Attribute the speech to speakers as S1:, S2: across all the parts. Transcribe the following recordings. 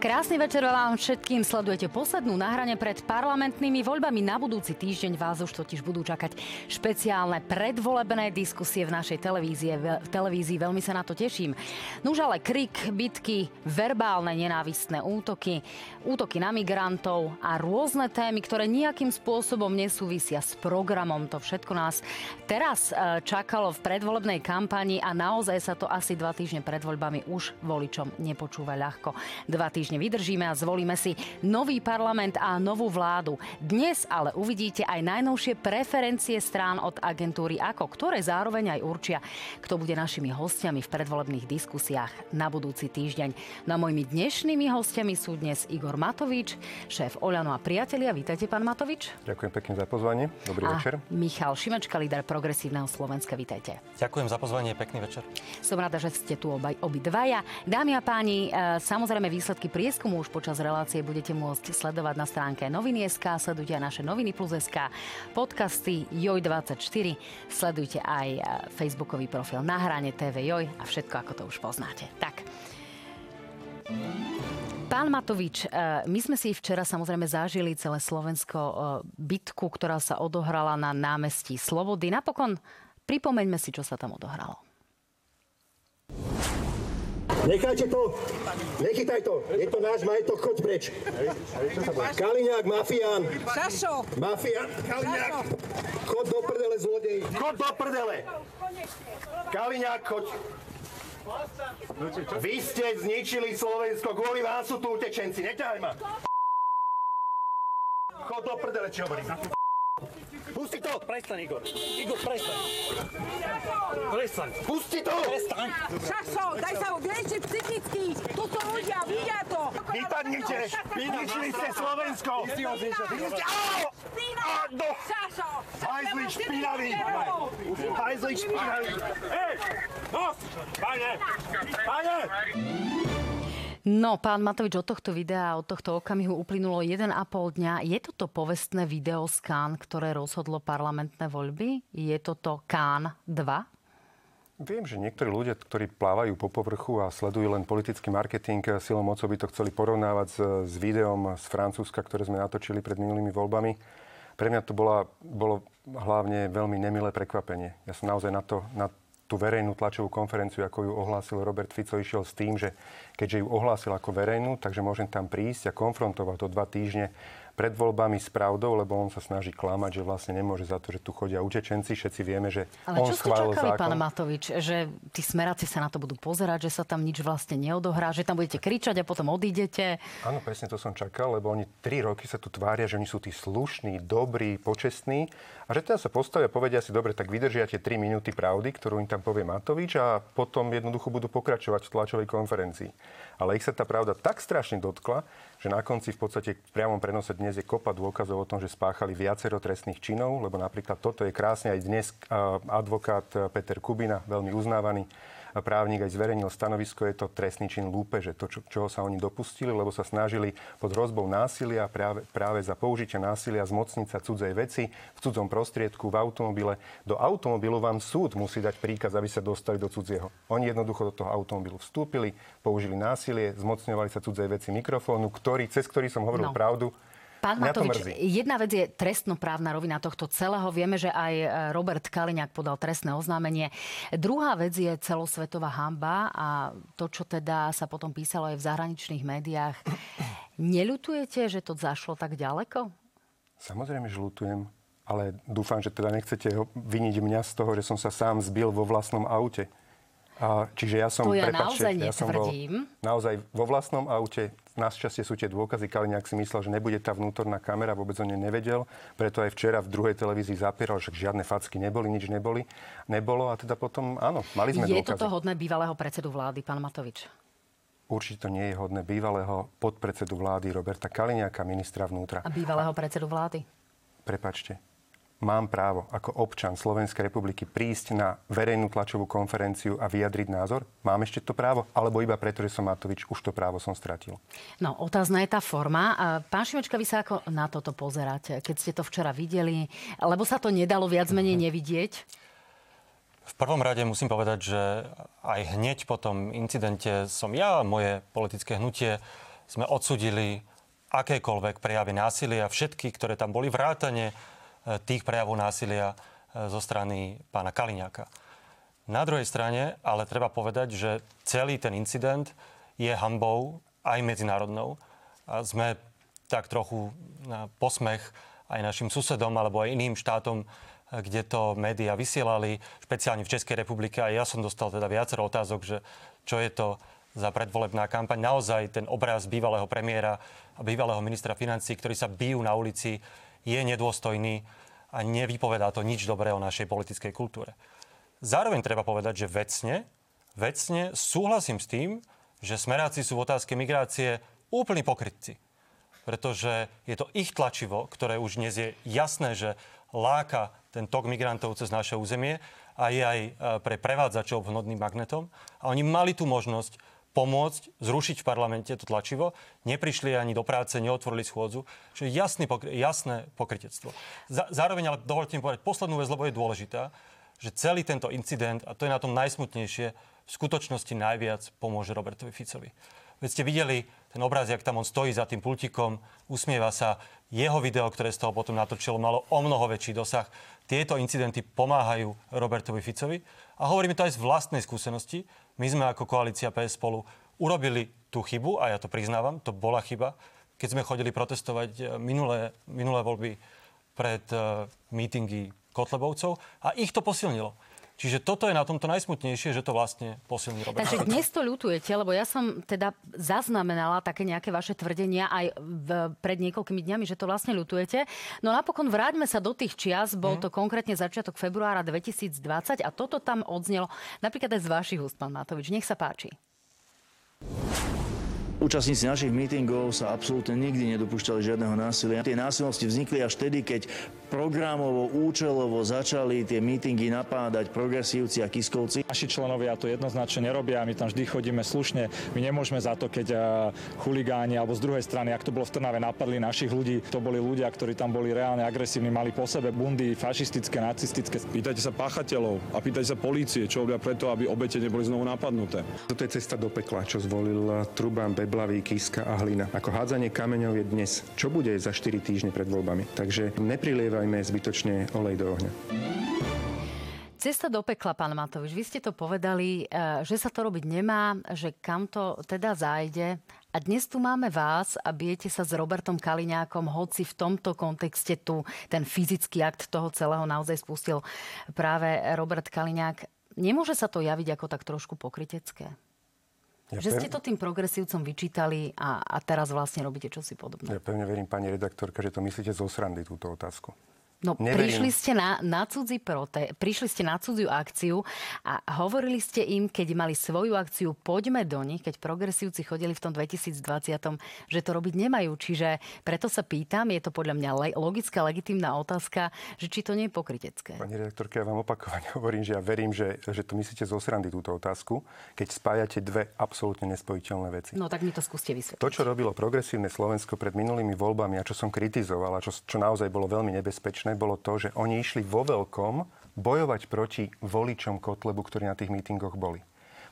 S1: Krásny večer vám všetkým. Sledujete poslednú nahrane pred parlamentnými voľbami. Na budúci týždeň vás už totiž budú čakať špeciálne predvolebné diskusie v našej televízie, v televízii. Veľmi sa na to teším. Nuž ale krik, bitky, verbálne nenávistné útoky, útoky na migrantov a rôzne témy, ktoré nejakým spôsobom nesúvisia s programom. To všetko nás teraz e, čakalo v predvolebnej kampani a naozaj sa to asi dva týždne pred voľbami už voličom nepočúva ľahko. Dva týždne týždne vydržíme a zvolíme si nový parlament a novú vládu. Dnes ale uvidíte aj najnovšie preferencie strán od agentúry AKO, ktoré zároveň aj určia, kto bude našimi hostiami v predvolebných diskusiách na budúci týždeň. No a mojimi dnešnými hostiami sú dnes Igor Matovič, šéf Oľano a priatelia. Vítajte, pán Matovič.
S2: Ďakujem pekne za pozvanie. Dobrý
S1: a
S2: večer.
S1: Michal Šimečka, líder progresívneho Slovenska. Vítajte.
S3: Ďakujem za pozvanie, pekný večer.
S1: Som rada, že ste tu obaj, obidvaja. Dámy a páni, e, samozrejme výsledky prieskumu už počas relácie budete môcť sledovať na stránke noviny.sk, sledujte aj naše noviny plus.sk, podcasty Joj24, sledujte aj e, facebookový profil na hrane TV Joj a všetko, ako to už poznáte. Tak. Pán Matovič, e, my sme si včera samozrejme zažili celé Slovensko e, bitku, ktorá sa odohrala na námestí Slobody. Napokon pripomeňme si, čo sa tam odohralo.
S4: Nechajte to, nechytaj to, je to náš majetok, choď preč. Kaliňák, mafián.
S5: Sašo!
S4: Mafián, Kaliňák, chod do prdele, zlodej. Chod do prdele. Kaliňák, choď. Vy ste zničili Slovensko, kvôli vám sú tu utečenci, neťahaj ma. Chod do prdele, čo hovorím. Pusti to!
S6: Prestaň, Igor. Igor, prestaň. Prestaň.
S4: Pusti to!
S6: Prestaň.
S5: Sašo, daj sa vieči psychicky. Tu sú ľudia, vidia to.
S4: Vypadnite! Zničili ste Slovensko! Vypadnite! Á, no!
S5: Sašo!
S4: Hajzli špinavý! Hajzli špinavý! Ej! No! Pane! Pane!
S1: No, pán Matovič, od tohto videa, od tohto okamihu uplynulo 1,5 dňa. Je toto povestné video z Kán, ktoré rozhodlo parlamentné voľby? Je toto Kán 2?
S2: Viem, že niektorí ľudia, ktorí plávajú po povrchu a sledujú len politický marketing, silou mocou by to chceli porovnávať s, s videom z Francúzska, ktoré sme natočili pred minulými voľbami. Pre mňa to bola, bolo hlavne veľmi nemilé prekvapenie. Ja som naozaj na, to, na tú verejnú tlačovú konferenciu, ako ju ohlásil Robert Fico, išiel s tým, že keďže ju ohlásil ako verejnú, takže môžem tam prísť a konfrontovať to dva týždne pred voľbami s pravdou, lebo on sa snaží klamať, že vlastne nemôže za to, že tu chodia utečenci. Všetci vieme, že
S1: Ale
S2: on
S1: čo ste čakali,
S2: zákon.
S1: pán Matovič? Že tí smeráci sa na to budú pozerať, že sa tam nič vlastne neodohrá, že tam budete kričať a potom odídete?
S2: Áno, presne to som čakal, lebo oni tri roky sa tu tvária, že oni sú tí slušní, dobrí, počestní a že teda sa postavia a povedia si, dobre, tak vydržiate 3 minúty pravdy, ktorú im tam povie Matovič a potom jednoducho budú pokračovať v tlačovej konferencii. Ale ich sa tá pravda tak strašne dotkla, že na konci v podstate v priamom prenose dnes je kopa dôkazov o tom, že spáchali viacero trestných činov, lebo napríklad toto je krásne aj dnes advokát Peter Kubina, veľmi uznávaný právnik aj zverejnil stanovisko, je to trestný čin lúpeže, to, čo, čoho sa oni dopustili, lebo sa snažili pod hrozbou násilia práve, práve za použitie násilia zmocniť sa cudzej veci v cudzom prostriedku, v automobile. Do automobilu vám súd musí dať príkaz, aby sa dostali do cudzieho. Oni jednoducho do toho automobilu vstúpili, použili násilie, zmocňovali sa cudzej veci mikrofónu, ktorý, cez ktorý som hovoril no. pravdu,
S1: Pán Matovič, jedna vec je trestnoprávna rovina tohto celého. Vieme, že aj e, Robert Kaliňák podal trestné oznámenie. Druhá vec je celosvetová hamba a to, čo teda sa potom písalo aj v zahraničných médiách. Neľutujete, že to zašlo tak ďaleko?
S2: Samozrejme, že ľutujem. Ale dúfam, že teda nechcete viniť mňa z toho, že som sa sám zbil vo vlastnom aute. A, čiže ja som,
S1: to ja
S2: prepáčte,
S1: naozaj
S2: ja som bol naozaj vo vlastnom aute. Našťastie sú tie dôkazy. Kaliňák si myslel, že nebude tá vnútorná kamera, vôbec o nej nevedel. Preto aj včera v druhej televízii zapieral, že žiadne facky neboli, nič neboli. Nebolo a teda potom, áno, mali sme
S1: Je
S2: dôkazy.
S1: toto hodné bývalého predsedu vlády, pán Matovič?
S2: Určite to nie je hodné bývalého podpredsedu vlády Roberta Kaliňáka, ministra vnútra.
S1: A bývalého predsedu vlády?
S2: Prepačte, mám právo ako občan Slovenskej republiky prísť na verejnú tlačovú konferenciu a vyjadriť názor? Mám ešte to právo? Alebo iba preto, že som Matovič, už to právo som stratil?
S1: No, otázna je tá forma. Pán Šimečka, vy sa ako na toto pozeráte, keď ste to včera videli? Lebo sa to nedalo viac menej mhm. nevidieť?
S3: V prvom rade musím povedať, že aj hneď po tom incidente som ja a moje politické hnutie sme odsudili akékoľvek prejavy násilia, všetky, ktoré tam boli, vrátane tých prejavov násilia e, zo strany pána Kaliňáka. Na druhej strane, ale treba povedať, že celý ten incident je hambou aj medzinárodnou. A sme tak trochu na posmech aj našim susedom alebo aj iným štátom, e, kde to médiá vysielali, špeciálne v Českej republike. A ja som dostal teda viacero otázok, že čo je to za predvolebná kampaň. Naozaj ten obraz bývalého premiéra a bývalého ministra financí, ktorí sa bijú na ulici, je nedôstojný a nevypovedá to nič dobré o našej politickej kultúre. Zároveň treba povedať, že vecne, vecne súhlasím s tým, že smeráci sú v otázke migrácie úplní pokrytci. Pretože je to ich tlačivo, ktoré už dnes je jasné, že láka ten tok migrantov cez naše územie a je aj e, pre prevádzačov vhodným magnetom. A oni mali tú možnosť pomôcť zrušiť v parlamente to tlačivo. Neprišli ani do práce, neotvorili schôdzu. Čiže jasný pokry- jasné pokrytectvo. zároveň ale dovolte mi povedať poslednú vec, lebo je dôležitá že celý tento incident, a to je na tom najsmutnejšie, v skutočnosti najviac pomôže Robertovi Ficovi. Veď ste videli ten obraz, jak tam on stojí za tým pultikom, usmieva sa. Jeho video, ktoré z toho potom natočilo, malo o mnoho väčší dosah. Tieto incidenty pomáhajú Robertovi Ficovi. A hovoríme to aj z vlastnej skúsenosti. My sme ako koalícia PS spolu urobili tú chybu, a ja to priznávam, to bola chyba, keď sme chodili protestovať eh, minulé, minulé voľby pred uh, mítingy Kotlebovcov a ich to posilnilo. Čiže toto je na tomto najsmutnejšie, že to vlastne posilní Robert.
S1: Takže dnes to ľutujete, lebo ja som teda zaznamenala také nejaké vaše tvrdenia aj v, pred niekoľkými dňami, že to vlastne ľutujete. No napokon vráťme sa do tých čias, bol to konkrétne začiatok februára 2020 a toto tam odznelo napríklad aj z vašich úst, pán Matovič. Nech sa páči.
S7: Účastníci našich mítingov sa absolútne nikdy nedopúšťali žiadneho násilia. Tie násilnosti vznikli až vtedy, keď programovo, účelovo začali tie mítingy napádať progresívci a kiskovci.
S8: Naši členovia to jednoznačne nerobia, my tam vždy chodíme slušne. My nemôžeme za to, keď chuligáni alebo z druhej strany, ak to bolo v Trnave, napadli našich ľudí. To boli ľudia, ktorí tam boli reálne agresívni, mali po sebe bundy fašistické, nacistické.
S9: Pýtajte sa páchateľov a pýtajte sa polície, čo robia preto, aby obete neboli znovu napadnuté.
S2: Toto je cesta do pekla, čo zvolil Truban, Beblavý, Kiska a Hlina. Ako hádzanie kameňov je dnes. Čo bude za 4 týždne pred voľbami? Takže neprilieva nedávajme zbytočne olej do ohňa.
S1: Cesta do pekla, pán Matovič, vy ste to povedali, eh, že sa to robiť nemá, že kam to teda zájde. A dnes tu máme vás a bijete sa s Robertom Kaliňákom, hoci v tomto kontexte tu ten fyzický akt toho celého naozaj spustil práve Robert Kaliňák. Nemôže sa to javiť ako tak trošku pokrytecké? Ja že ste to tým progresívcom vyčítali a, a teraz vlastne robíte čosi podobné.
S2: Ja pevne verím, pani redaktorka, že to myslíte zo srandy túto otázku.
S1: No, Neverím. prišli ste na, na cudzí prote, prišli ste na cudziu akciu a hovorili ste im, keď mali svoju akciu Poďme do nich, keď progresívci chodili v tom 2020, že to robiť nemajú. Čiže preto sa pýtam, je to podľa mňa le, logická, legitimná otázka, že či to nie je pokrytecké.
S2: Pani redaktorka, ja vám opakovane hovorím, že ja verím, že, že to myslíte zo srandy túto otázku, keď spájate dve absolútne nespojiteľné veci.
S1: No tak mi to skúste vysvetliť.
S2: To, čo robilo progresívne Slovensko pred minulými voľbami a čo som kritizoval a čo, čo naozaj bolo veľmi nebezpečné, nebezpečné bolo to, že oni išli vo veľkom bojovať proti voličom Kotlebu, ktorí na tých mítingoch boli.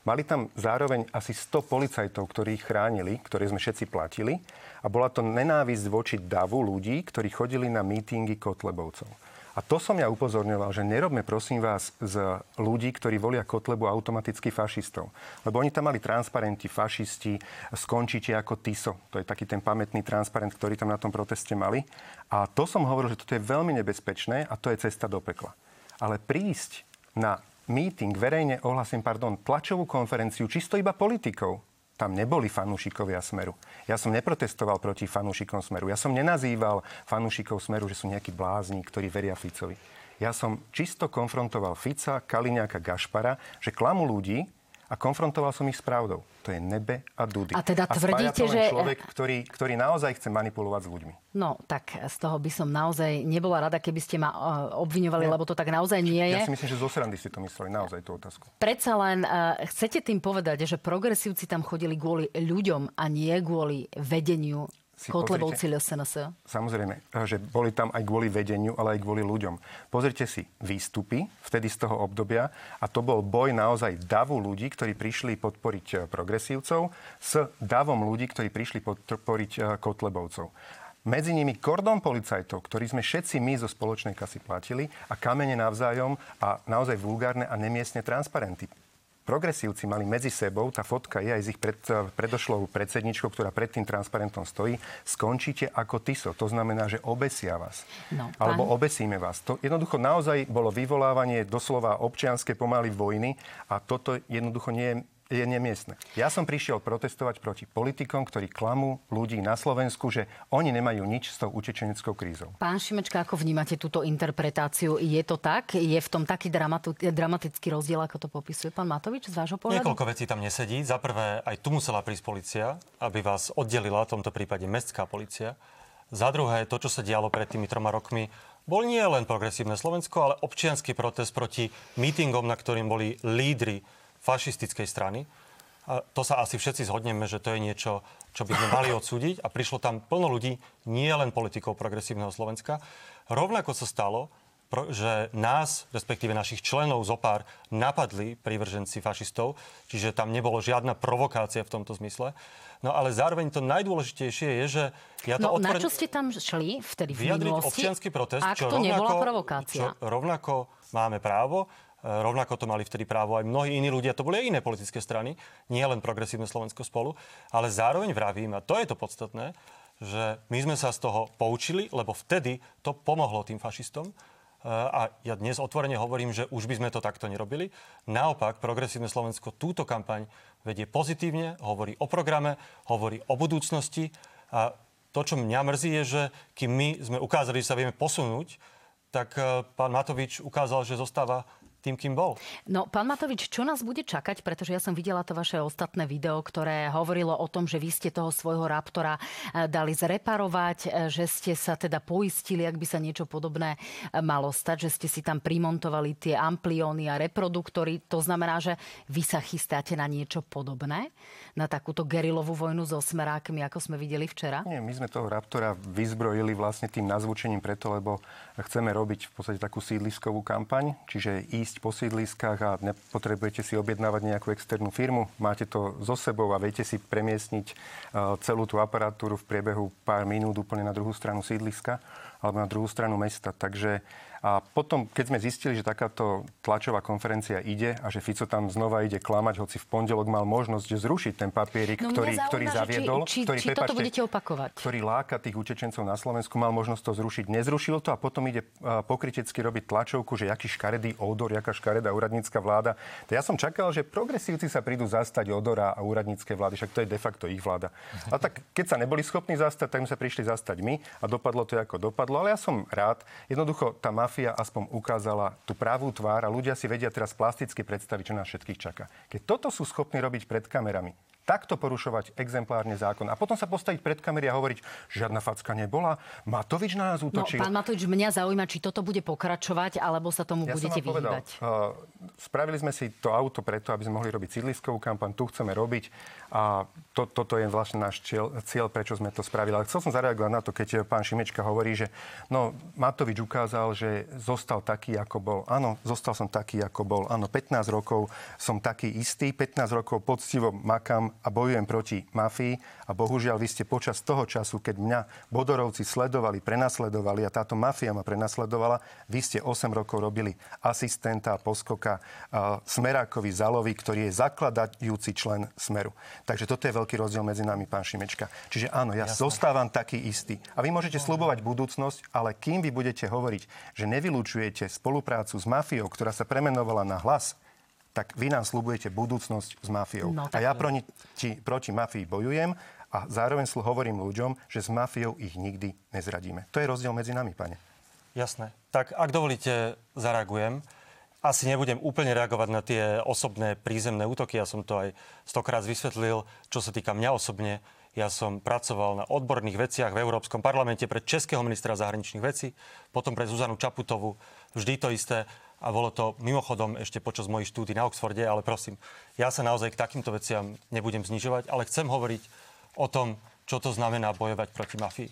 S2: Mali tam zároveň asi 100 policajtov, ktorí ich chránili, ktorí sme všetci platili. A bola to nenávisť voči davu ľudí, ktorí chodili na mítingy Kotlebovcov. A to som ja upozorňoval, že nerobme prosím vás z ľudí, ktorí volia Kotlebu automaticky fašistov. Lebo oni tam mali transparenti, fašisti, skončíte ako TISO. To je taký ten pamätný transparent, ktorý tam na tom proteste mali. A to som hovoril, že toto je veľmi nebezpečné a to je cesta do pekla. Ale prísť na meeting, verejne ohlasím, pardon, tlačovú konferenciu čisto iba politikov, tam neboli fanúšikovia Smeru. Ja som neprotestoval proti fanúšikom Smeru. Ja som nenazýval fanúšikov Smeru, že sú nejakí blázni, ktorí veria Ficovi. Ja som čisto konfrontoval Fica, Kaliňáka, Gašpara, že klamu ľudí, a konfrontoval som ich s pravdou. To je nebe a dudy.
S1: A teda tvrdíte,
S2: a že... človek, ktorý, ktorý naozaj chce manipulovať s ľuďmi.
S1: No, tak z toho by som naozaj nebola rada, keby ste ma uh, obviňovali, ja. lebo to tak naozaj nie je.
S2: Ja si myslím, že zo srandy ste to mysleli, naozaj tú otázku.
S1: Predsa len uh, chcete tým povedať, že progresívci tam chodili kvôli ľuďom a nie kvôli vedeniu
S2: si
S1: Kotlebovci LSNS.
S2: Samozrejme, že boli tam aj kvôli vedeniu, ale aj kvôli ľuďom. Pozrite si výstupy vtedy z toho obdobia a to bol boj naozaj davu ľudí, ktorí prišli podporiť eh, progresívcov s davom ľudí, ktorí prišli podporiť eh, Kotlebovcov. Medzi nimi kordon policajtov, ktorí sme všetci my zo spoločnej kasy platili a kamene navzájom a naozaj vulgárne a nemiestne transparenty progresívci mali medzi sebou, tá fotka je aj s ich pred, predošlou predsedničkou, ktorá pred tým transparentom stojí, skončíte ako TISO. To znamená, že obesia vás. No, pán... Alebo obesíme vás. To jednoducho naozaj bolo vyvolávanie doslova občianskej pomaly vojny a toto jednoducho nie je je nemiestne. Ja som prišiel protestovať proti politikom, ktorí klamú ľudí na Slovensku, že oni nemajú nič s tou utečeneckou krízou.
S1: Pán Šimečka, ako vnímate túto interpretáciu? Je to tak? Je v tom taký dramatu- dramatický rozdiel, ako to popisuje pán Matovič z vášho pohľadu?
S3: Niekoľko vecí tam nesedí. Za prvé, aj tu musela prísť policia, aby vás oddelila, v tomto prípade mestská policia. Za druhé, to, čo sa dialo pred tými troma rokmi, bol nie len progresívne Slovensko, ale občianský protest proti mítingom, na ktorým boli lídry fašistickej strany. A to sa asi všetci zhodneme, že to je niečo, čo by sme mali odsúdiť. A prišlo tam plno ľudí, nie len politikov progresívneho Slovenska. Rovnako sa stalo, že nás, respektíve našich členov zo pár, napadli prívrženci fašistov, čiže tam nebolo žiadna provokácia v tomto zmysle. No ale zároveň to najdôležitejšie je, že ja to
S1: no, otvoren... na čo ste tam šli vtedy v
S3: Vyjadriť minulosti? občianský protest,
S1: ak čo to rovnako, nebola provokácia?
S3: Čo rovnako máme právo rovnako to mali vtedy právo aj mnohí iní ľudia. To boli aj iné politické strany, nie len progresívne Slovensko spolu. Ale zároveň vravím, a to je to podstatné, že my sme sa z toho poučili, lebo vtedy to pomohlo tým fašistom. E, a ja dnes otvorene hovorím, že už by sme to takto nerobili. Naopak, progresívne Slovensko túto kampaň vedie pozitívne, hovorí o programe, hovorí o budúcnosti. A to, čo mňa mrzí, je, že kým my sme ukázali, že sa vieme posunúť, tak e, pán Matovič ukázal, že zostáva tým, kým bol.
S1: No, pán Matovič, čo nás bude čakať? Pretože ja som videla to vaše ostatné video, ktoré hovorilo o tom, že vy ste toho svojho Raptora eh, dali zreparovať, eh, že ste sa teda poistili, ak by sa niečo podobné eh, malo stať, že ste si tam primontovali tie amplióny a reproduktory. To znamená, že vy sa chystáte na niečo podobné? Na takúto gerilovú vojnu so smerákmi, ako sme videli včera?
S2: Nie, my sme toho Raptora vyzbrojili vlastne tým nazvučením preto, lebo chceme robiť v podstate takú sídliskovú kampaň, čiže ísť po sídliskách a nepotrebujete si objednávať nejakú externú firmu. Máte to so sebou a viete si premiestniť e, celú tú aparatúru v priebehu pár minút úplne na druhú stranu sídliska alebo na druhú stranu mesta. Takže a potom, keď sme zistili, že takáto tlačová konferencia ide a že Fico tam znova ide klamať, hoci v pondelok mal možnosť zrušiť ten papierik, no ktorý, zaujíma, ktorý zaviedol,
S1: či, či,
S2: ktorý,
S1: či prepačte, toto budete opakovať.
S2: ktorý láka tých utečencov na Slovensku, mal možnosť to zrušiť. Nezrušil to a potom ide pokrytecky robiť tlačovku, že aký škaredý odor, jaká škaredá úradnícka vláda. To ja som čakal, že progresívci sa prídu zastať odora a úradníckej vlády, však to je de facto ich vláda. A tak keď sa neboli schopní zastať, tak sa prišli zastať my a dopadlo to ako dopadlo. Ale ja som rád. Jednoducho tá mafia aspoň ukázala tú pravú tvár a ľudia si vedia teraz plasticky predstaviť, čo nás všetkých čaká. Keď toto sú schopní robiť pred kamerami, takto porušovať exemplárne zákon a potom sa postaviť pred kamery a hovoriť, žiadna facka nebola, Matovič na nás útočil.
S1: No, pán Matovič, mňa zaujíma, či toto bude pokračovať, alebo sa tomu
S2: ja
S1: budete vyhýbať.
S2: uh, spravili sme si to auto preto, aby sme mohli robiť sídliskovú kampaň, tu chceme robiť a to, toto je vlastne náš cieľ, cieľ, prečo sme to spravili. Ale chcel som zareagovať na to, keď pán Šimečka hovorí, že no, Matovič ukázal, že zostal taký, ako bol. Áno, zostal som taký, ako bol. Áno, 15 rokov som taký istý, 15 rokov poctivo makám a bojujem proti mafii a bohužiaľ vy ste počas toho času, keď mňa Bodorovci sledovali, prenasledovali a táto mafia ma prenasledovala, vy ste 8 rokov robili asistenta a poskoka uh, Smerákovi Zalovi, ktorý je zakladajúci člen Smeru. Takže toto je veľký rozdiel medzi nami, pán Šimečka. Čiže áno, ja Jasne. zostávam taký istý. A vy môžete slubovať budúcnosť, ale kým vy budete hovoriť, že nevylúčujete spoluprácu s mafiou, ktorá sa premenovala na hlas, tak vy nám slubujete budúcnosť s mafiou. No, a ja proti, proti mafii bojujem a zároveň hovorím ľuďom, že s mafiou ich nikdy nezradíme. To je rozdiel medzi nami, pane.
S3: Jasné. Tak ak dovolíte, zareagujem. Asi nebudem úplne reagovať na tie osobné prízemné útoky. Ja som to aj stokrát vysvetlil, čo sa týka mňa osobne. Ja som pracoval na odborných veciach v Európskom parlamente pre českého ministra zahraničných vecí, potom pre Zuzanu Čaputovu. Vždy to isté. A bolo to mimochodom ešte počas mojich štúdí na Oxforde, ale prosím, ja sa naozaj k takýmto veciam nebudem znižovať, ale chcem hovoriť o tom, čo to znamená bojovať proti mafii.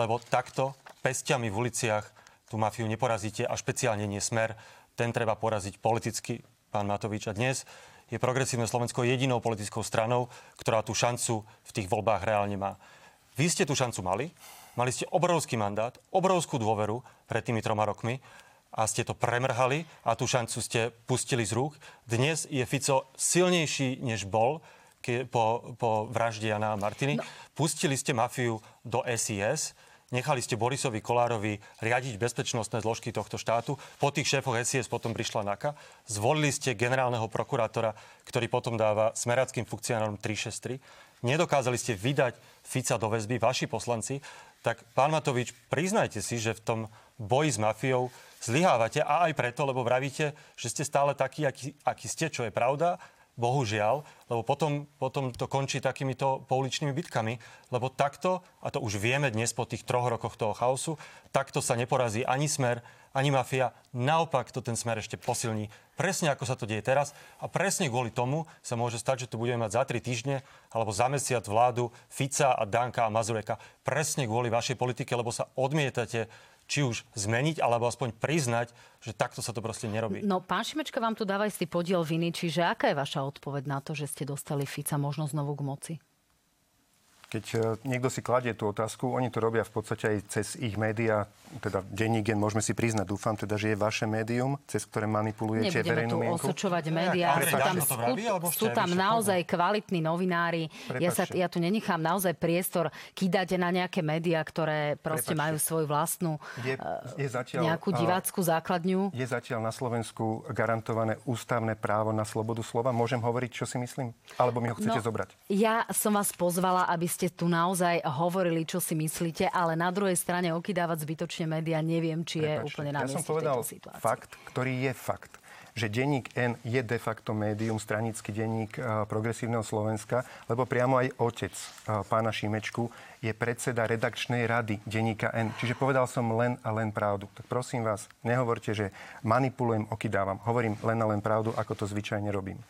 S3: Lebo takto, pestiami v uliciach, tú mafiu neporazíte a špeciálne nie smer. Ten treba poraziť politicky, pán Matovič. A dnes je progresívne Slovensko jedinou politickou stranou, ktorá tú šancu v tých voľbách reálne má. Vy ste tú šancu mali, mali ste obrovský mandát, obrovskú dôveru pred tými troma rokmi a ste to premrhali a tú šancu ste pustili z rúk. Dnes je Fico silnejší, než bol ke, po, po vražde Jana a Martiny. No. Pustili ste mafiu do SIS, nechali ste Borisovi Kolárovi riadiť bezpečnostné zložky tohto štátu. Po tých šéfoch SIS potom prišla NAKA. Zvolili ste generálneho prokurátora, ktorý potom dáva smerackým funkcionárom 363. Nedokázali ste vydať Fica do väzby, vaši poslanci. Tak pán Matovič, priznajte si, že v tom boji s mafiou zlyhávate a aj preto, lebo vravíte, že ste stále takí, aký, aký ste, čo je pravda bohužiaľ, lebo potom, potom to končí takýmito pouličnými bitkami, lebo takto, a to už vieme dnes po tých troch rokoch toho chaosu, takto sa neporazí ani smer, ani mafia. Naopak to ten smer ešte posilní. Presne ako sa to deje teraz a presne kvôli tomu sa môže stať, že tu budeme mať za tri týždne alebo za mesiac vládu Fica a Danka a Mazureka. Presne kvôli vašej politike, lebo sa odmietate či už zmeniť, alebo aspoň priznať, že takto sa to proste nerobí.
S1: No, pán Šimečka vám tu dáva istý podiel viny, čiže aká je vaša odpoveď na to, že ste dostali Fica možno znovu k moci?
S2: Keď e, niekto si kladie tú otázku, oni to robia v podstate aj cez ich médiá, teda denník gen, môžeme si priznať, dúfam teda, že je vaše médium, cez ktoré manipulujete
S1: Nebudeme
S2: verejnú
S1: tu
S2: mienku.
S1: osočovať médiá, sú tam,
S3: vraví, alebo
S1: sú tam naozaj kvalitní novinári. Ja, sa, ja tu nenechám naozaj priestor kýdať na nejaké médiá, ktoré proste
S2: Prepačte.
S1: majú svoju vlastnú
S2: Je, je zatiaľ,
S1: nejakú
S2: a,
S1: divácku základňu.
S2: Je zatiaľ na Slovensku garantované ústavné právo na slobodu slova. Môžem hovoriť, čo si myslím? Alebo mi ho chcete
S1: No,
S2: zobrať?
S1: Ja som vás pozvala, aby ste tu naozaj hovorili, čo si myslíte, ale na druhej strane okydávať zbytočne médiá neviem, či je
S2: Prepáčte,
S1: úplne na
S2: ja som povedal fakt, ktorý je fakt že denník N je de facto médium, stranický denník eh, progresívneho Slovenska, lebo priamo aj otec eh, pána Šimečku je predseda redakčnej rady denníka N. Čiže povedal som len a len pravdu. Tak prosím vás, nehovorte, že manipulujem, okydávam. Hovorím len a len pravdu, ako to zvyčajne robím.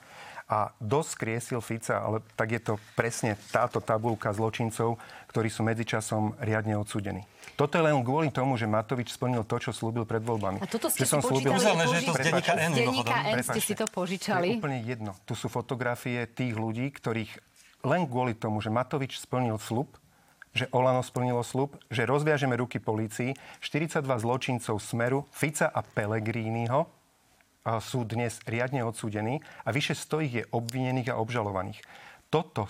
S2: A dosť kriesil Fica, ale tak je to presne táto tabulka zločincov, ktorí sú medzičasom riadne odsúdení. Toto je len kvôli tomu, že Matovič splnil to, čo slúbil pred voľbami.
S1: A toto ste
S2: že som
S1: si počítali,
S3: Uznáme, že je to z denníka N,
S1: Z denníka. N ste si to
S2: To je
S1: požičali.
S2: úplne jedno. Tu sú fotografie tých ľudí, ktorých len kvôli tomu, že Matovič splnil slub, že Olano splnilo slub, že rozviažeme ruky polícii, 42 zločincov Smeru, Fica a Pelegrínyho sú dnes riadne odsúdení a vyše 100 ich je obvinených a obžalovaných. Toto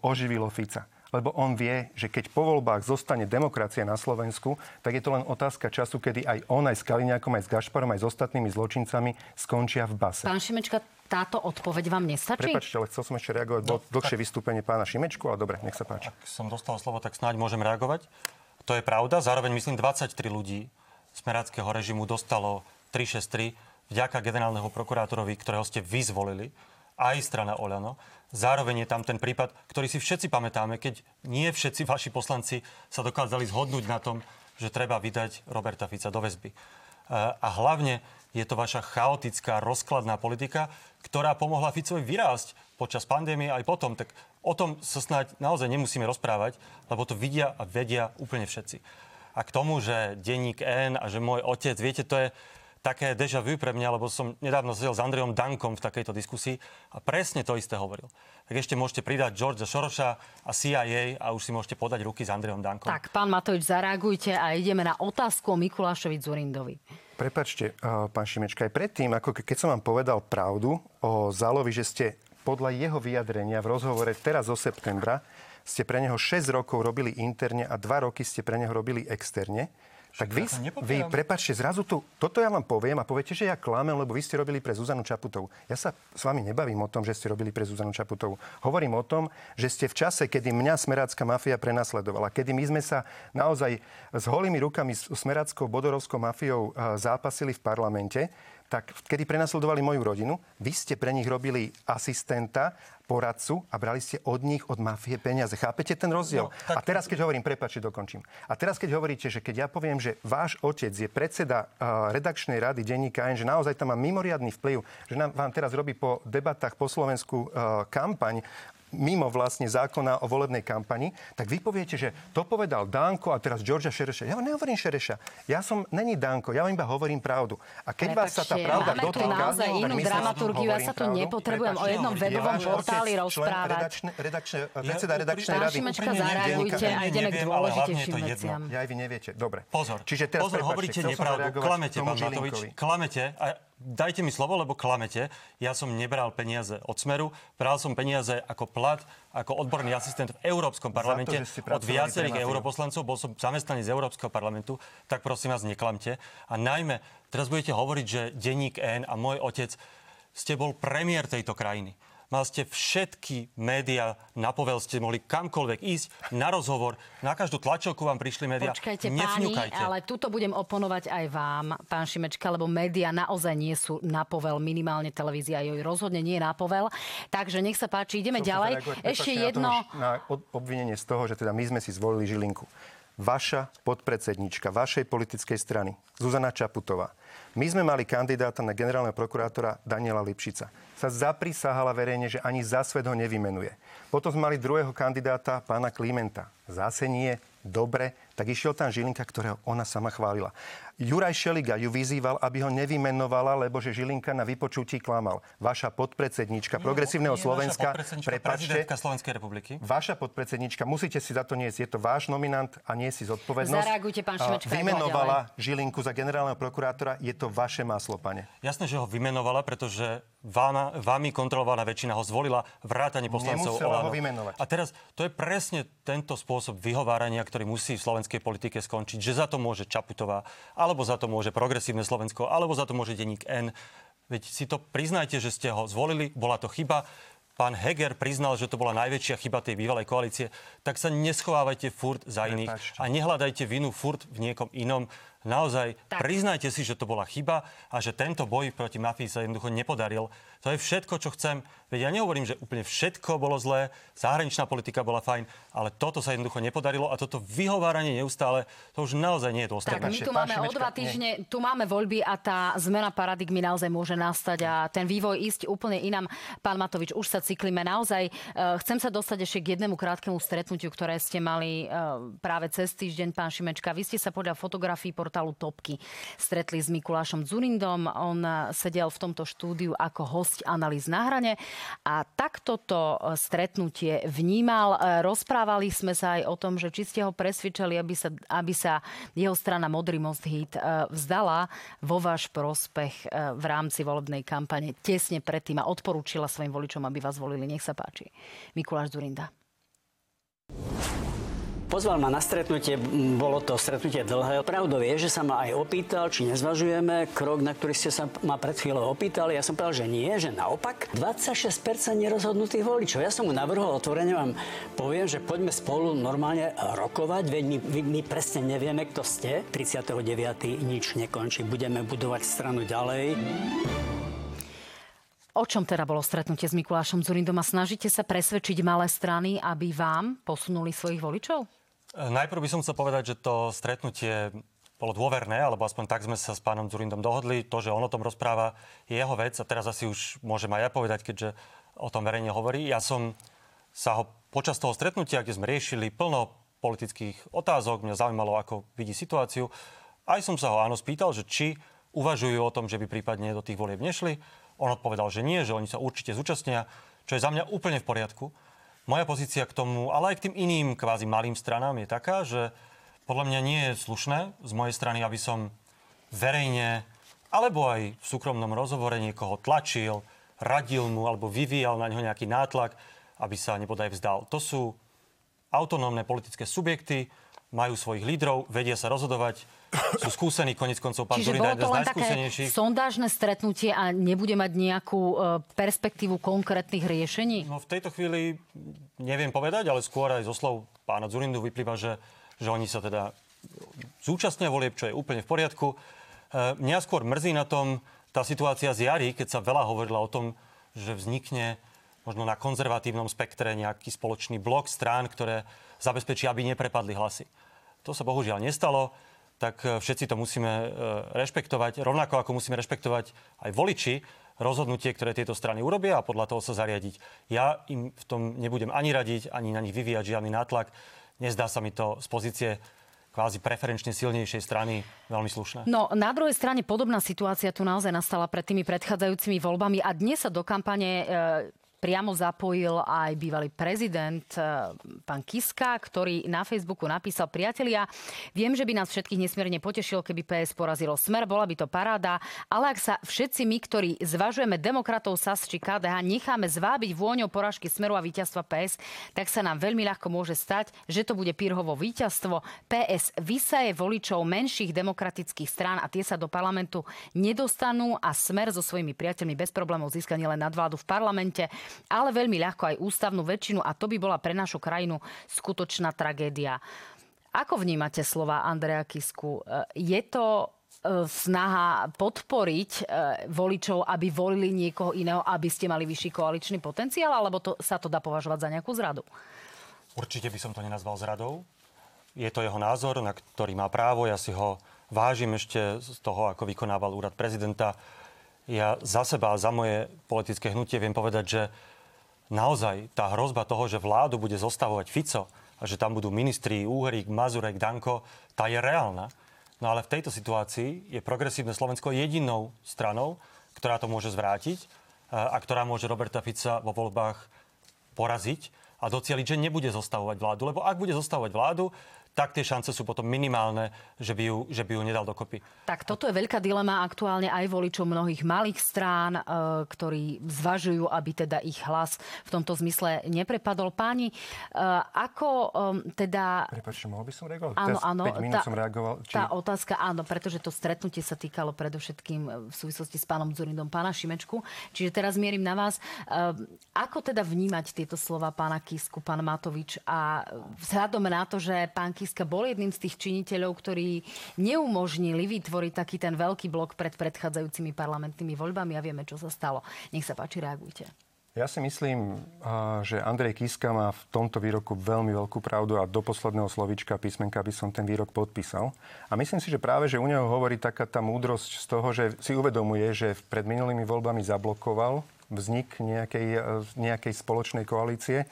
S2: oživilo Fica. Lebo on vie, že keď po voľbách zostane demokracia na Slovensku, tak je to len otázka času, kedy aj on, aj s Kaliňákom, aj s Gašparom, aj s ostatnými zločincami skončia v base.
S1: Pán Šimečka, táto odpoveď vám nestačí?
S2: Prepačte, ale chcel som ešte reagovať. Bolo dlhšie vystúpenie pána Šimečku, ale dobre, nech sa páči.
S3: Ak som dostal slovo, tak snáď môžem reagovať. To je pravda. Zároveň myslím, 23 ľudí z meráckého režimu dostalo 363 vďaka generálneho prokurátorovi, ktorého ste vy zvolili, aj strana Oľano. Zároveň je tam ten prípad, ktorý si všetci pamätáme, keď nie všetci vaši poslanci sa dokázali zhodnúť na tom, že treba vydať Roberta Fica do väzby. E, A hlavne je to vaša chaotická, rozkladná politika, ktorá pomohla Ficovi vyrásť počas pandémie aj potom. Tak o tom sa snáď naozaj nemusíme rozprávať, lebo to vidia a vedia úplne všetci. A k tomu, že denník N a že môj otec, viete, to je také deja vu pre mňa, lebo som nedávno sedel s Andrejom Dankom v takejto diskusii a presne to isté hovoril. Tak ešte môžete pridať Georgia Soroša a CIA a už si môžete podať ruky s Andrejom Dankom.
S1: Tak, pán Matovič, zareagujte a ideme na otázku o Mikulášovi Zurindovi.
S2: Prepačte, eh, pán Šimečka, aj predtým, ako ke- keď som vám povedal pravdu o Zálovi, že ste podľa jeho vyjadrenia v rozhovore teraz zo septembra ste pre neho 6 rokov robili interne a 2 roky ste pre neho robili externe, tak vy,
S3: ja
S2: vy, prepačte, zrazu tu, toto ja vám poviem a poviete, že ja klamem, lebo vy ste robili pre Zuzanu Čaputovú. Ja sa s vami nebavím o tom, že ste robili pre Zuzanu Čaputovú. Hovorím o tom, že ste v čase, kedy mňa smerácká mafia prenasledovala, kedy my sme sa naozaj s holými rukami s smeráckou bodorovskou mafiou eh, zápasili v parlamente, tak kedy prenasledovali moju rodinu, vy ste pre nich robili asistenta, poradcu a brali ste od nich, od mafie peniaze. Chápete ten rozdiel?
S3: No, tak-
S2: A teraz, keď hovorím, prepáčte, dokončím. A teraz, keď hovoríte, že keď ja poviem, že váš otec je predseda uh, redakčnej rady denníka N, že naozaj tam má mimoriadný vplyv, že nám, vám teraz robí po debatách po Slovensku uh, kampaň, mimo vlastne zákona o volebnej kampani, tak vy poviete, že to povedal Danko a teraz Georgia Šereša. Ja vám nehovorím Šereša. Ja som, není Danko, ja vám iba hovorím pravdu. A keď vás sa tá pravda
S1: máme tu
S2: dotýka...
S1: naozaj
S2: tak
S1: inú
S2: myslím,
S1: dramaturgiu, ja sa tu nepotrebujem o
S2: Prepáčte,
S1: jednom
S2: váš
S1: portáli rozprávať.
S2: Redakčne, redakčne, predseda redakčnej
S1: Pán
S2: rady.
S1: Šimečka, zareagujte a ideme k dôležitejším veciam.
S2: Ja aj vy neviete. Dobre.
S3: Pozor,
S2: Čiže teraz
S3: pozor, hovoríte nepravdu, klamete, pán Matovič, klamete. A dajte mi slovo, lebo klamete. Ja som nebral peniaze od Smeru, bral som peniaze ako plat, ako odborný asistent v Európskom parlamente
S2: ste
S3: od viacerých europoslancov. Bol som zamestnaný z Európskeho parlamentu, tak prosím vás, neklamte. A najmä, teraz budete hovoriť, že denník N a môj otec, ste bol premiér tejto krajiny. Mal ste všetky médiá na povel, ste mohli kamkoľvek ísť na rozhovor, na každú tlačovku vám prišli médiá.
S1: Počkajte, páni, ale tuto budem oponovať aj vám, pán Šimečka, lebo médiá naozaj nie sú na povel, minimálne televízia jej rozhodne nie je na povel. Takže nech sa páči, ideme
S2: Chcel som
S1: ďalej. Ešte jedno.
S2: Na, obvinenie z toho, že teda my sme si zvolili Žilinku. Vaša podpredsednička vašej politickej strany, Zuzana Čaputová. My sme mali kandidáta na generálneho prokurátora Daniela Lipšica. Sa zaprisahala verejne, že ani za svet ho nevymenuje. Potom sme mali druhého kandidáta, pána Klimenta. Zase nie, dobre, tak išiel tam Žilinka, ktorého ona sama chválila. Juraj Šeliga ju vyzýval, aby ho nevymenovala, lebo že Žilinka na vypočutí klamal. Vaša podpredsednička progresívneho
S3: Nie,
S2: Slovenska, prepačte,
S3: Slovenskej republiky.
S2: Vaša podpredsednička, musíte si za to niesť, je to váš nominant a nie si zodpovednosť.
S1: Zareagujte, pán Šimečka,
S2: Vymenovala Žilinku za generálneho prokurátora, je to vaše maslo, pane.
S3: Jasné, že ho vymenovala, pretože vám, vami kontrolovaná väčšina ho zvolila vrátane poslancov
S2: Nemusela ho
S3: Olano.
S2: vymenovať.
S3: A teraz to je presne tento spôsob vyhovárania, ktorý musí v slovenskej politike skončiť, že za to môže Čaputová, alebo za to môže progresívne Slovensko, alebo za to môže denník N. Veď si to priznajte, že ste ho zvolili, bola to chyba. Pán Heger priznal, že to bola najväčšia chyba tej bývalej koalície, tak sa neschovávajte furt za iných a nehľadajte vinu furt v niekom inom. Naozaj,
S1: Tak.
S3: priznajte si, že to bola chyba a že tento boj proti mafii sa jednoducho nepodaril. To je všetko, čo chcem. Veď ja nehovorím, že úplne všetko bolo zlé, zahraničná politika bola fajn, ale toto sa jednoducho nepodarilo a toto vyhováranie neustále, to už naozaj nie je
S1: Tak
S3: dôstojné.
S1: my tu máme o dva
S2: nie.
S1: týždne, tu máme voľby a tá zmena paradigmy naozaj môže nastať a ten vývoj ísť úplne inám. Pán Matovič, už sa cyklíme naozaj. E, Chcem sa dostať ešte k jednému krátkemu stretnutiu, ktoré ste mali e, práve cez týždeň, pán Šimečka. Vy ste sa podľa fotografií portálu Topky stretli s Mikulášom Zurindom. On e, sedel v tomto štúdiu ako host analýz na hrane a takto to e, stretnutie vnímal. E, Rozprávali sme sa aj o tom, že či ste ho presvedčali, aby sa, aby sa jeho strana Modrý most hit e, vzdala vo váš prospech v rámci volebnej kampane tesne predtým a odporúčila svojim voličom, aby vás volili. Nech sa páči. Mikuláš Zurinda.
S10: Pozval ma na stretnutie, bolo to stretnutie dlhé. Pravdou je, že sa ma aj opýtal, či nezvažujeme krok, na ktorý ste sa ma pred chvíľou opýtali. Ja som povedal, že nie, že naopak. 26% nerozhodnutých voličov. Ja som mu navrhol otvorene, vám poviem, že poďme spolu normálne rokovať, veď my, my presne nevieme, kto ste. 39. nič nekončí, budeme budovať stranu ďalej.
S1: O čom teda bolo stretnutie s Mikulášom Zurindom a snažíte sa presvedčiť malé strany, aby vám posunuli svojich voličov?
S3: Najprv by som chcel povedať, že to stretnutie bolo dôverné, alebo aspoň tak sme sa s pánom Zurindom dohodli. To, že on o tom rozpráva, je jeho vec a teraz asi už môžem aj ja povedať, keďže o tom verejne hovorí. Ja som sa ho počas toho stretnutia, kde sme riešili plno politických otázok, mňa zaujímalo, ako vidí situáciu, aj som sa ho áno spýtal, že či uvažujú o tom, že by prípadne do tých volieb nešli. On odpovedal, že nie, že oni sa určite zúčastnia, čo je za mňa úplne v poriadku. Moja pozícia k tomu, ale aj k tým iným kvázi malým stranám je taká, že podľa mňa nie je slušné z mojej strany, aby som verejne alebo aj v súkromnom rozhovore niekoho tlačil, radil mu alebo vyvíjal na neho nejaký nátlak, aby sa nebodaj vzdal. To sú autonómne politické subjekty, majú svojich lídrov, vedia sa rozhodovať, sú skúsení, konec koncov pán
S1: Čiže
S3: Zurinda je jeden z
S1: len také
S3: najskúsenejších.
S1: sondážne stretnutie a nebude mať nejakú e, perspektívu konkrétnych riešení?
S3: No v tejto chvíli neviem povedať, ale skôr aj zo slov pána Zurindu vyplýva, že, že oni sa teda zúčastnia volieb, čo je úplne v poriadku. E, Mňa skôr mrzí na tom tá situácia z jary, keď sa veľa hovorila o tom, že vznikne možno na konzervatívnom spektre nejaký spoločný blok strán, ktoré zabezpečia, aby neprepadli hlasy. To sa bohužiaľ nestalo, tak e, všetci to musíme e, rešpektovať, rovnako ako musíme rešpektovať aj voliči, rozhodnutie, ktoré tieto strany urobia a podľa toho sa zariadiť. Ja im v tom nebudem ani radiť, ani na nich vyvíjať žiadny nátlak. Nezdá sa mi to z pozície kvázi preferenčne silnejšej strany veľmi slušné.
S1: No, na druhej strane podobná situácia tu naozaj nastala pred tými predchádzajúcimi voľbami a dnes sa do kampane e, priamo zapojil aj bývalý prezident eh, pán Kiska, ktorý na Facebooku napísal, priatelia, viem, že by nás všetkých nesmierne potešilo, keby PS porazilo smer, bola by to paráda, ale ak sa všetci my, ktorí zvažujeme demokratov SAS či KDH, necháme zvábiť vôňou poražky smeru a víťazstva PS, tak sa nám veľmi ľahko môže stať, že to bude Pirhovo víťazstvo. PS vysaje voličov menších demokratických strán a tie sa do parlamentu nedostanú a smer so svojimi priateľmi bez problémov získa nielen nadvládu v parlamente, ale veľmi ľahko aj ústavnú väčšinu a to by bola pre našu krajinu skutočná tragédia. Ako vnímate slova Andreja Kisku? E, je to e, snaha podporiť e, voličov, aby volili niekoho iného, aby ste mali vyšší koaličný potenciál, alebo to, sa to dá považovať za nejakú zradu?
S3: Určite by som to nenazval zradou. Je to jeho názor, na ktorý má právo. Ja si ho vážim ešte z toho, ako vykonával úrad prezidenta. Ja za seba a za moje politické hnutie viem povedať, že naozaj tá hrozba toho, že vládu bude zostavovať Fico a že tam budú ministri Úhrik, Mazurek, Danko, tá je reálna. No ale v tejto situácii je progresívne Slovensko jedinou stranou, ktorá to môže zvrátiť a ktorá môže Roberta Fica vo voľbách poraziť a docieliť, že nebude zostavovať vládu. Lebo ak bude zostavovať vládu, tak tie šance sú potom minimálne, že by ju, že by ju nedal dokopy.
S1: Tak toto je veľká dilema aktuálne aj voličov mnohých malých strán, e, ktorí zvažujú, aby teda ich hlas v tomto zmysle neprepadol. Páni, e, ako e, teda...
S2: Prepačte, mohol by som reagovať?
S1: Áno, áno.
S2: 5 minút tá, som reagoval.
S1: Či... Tá otázka, áno, pretože to stretnutie sa týkalo predovšetkým v súvislosti s pánom Zurindom, pána Šimečku. Čiže teraz mierim na vás. Ako teda vnímať tieto slova pána Kisku, pán Matovič a vzhľadom na to, že pán Kiska bol jedným z tých činiteľov, ktorí neumožnili vytvoriť taký ten veľký blok pred predchádzajúcimi parlamentnými voľbami a vieme, čo sa stalo. Nech sa páči, reagujte.
S2: Ja si myslím, že Andrej Kiska má v tomto výroku veľmi veľkú pravdu a do posledného slovička písmenka by som ten výrok podpísal. A myslím si, že práve, že u neho hovorí taká tá múdrosť z toho, že si uvedomuje, že pred minulými voľbami zablokoval vznik nejakej, nejakej spoločnej koalície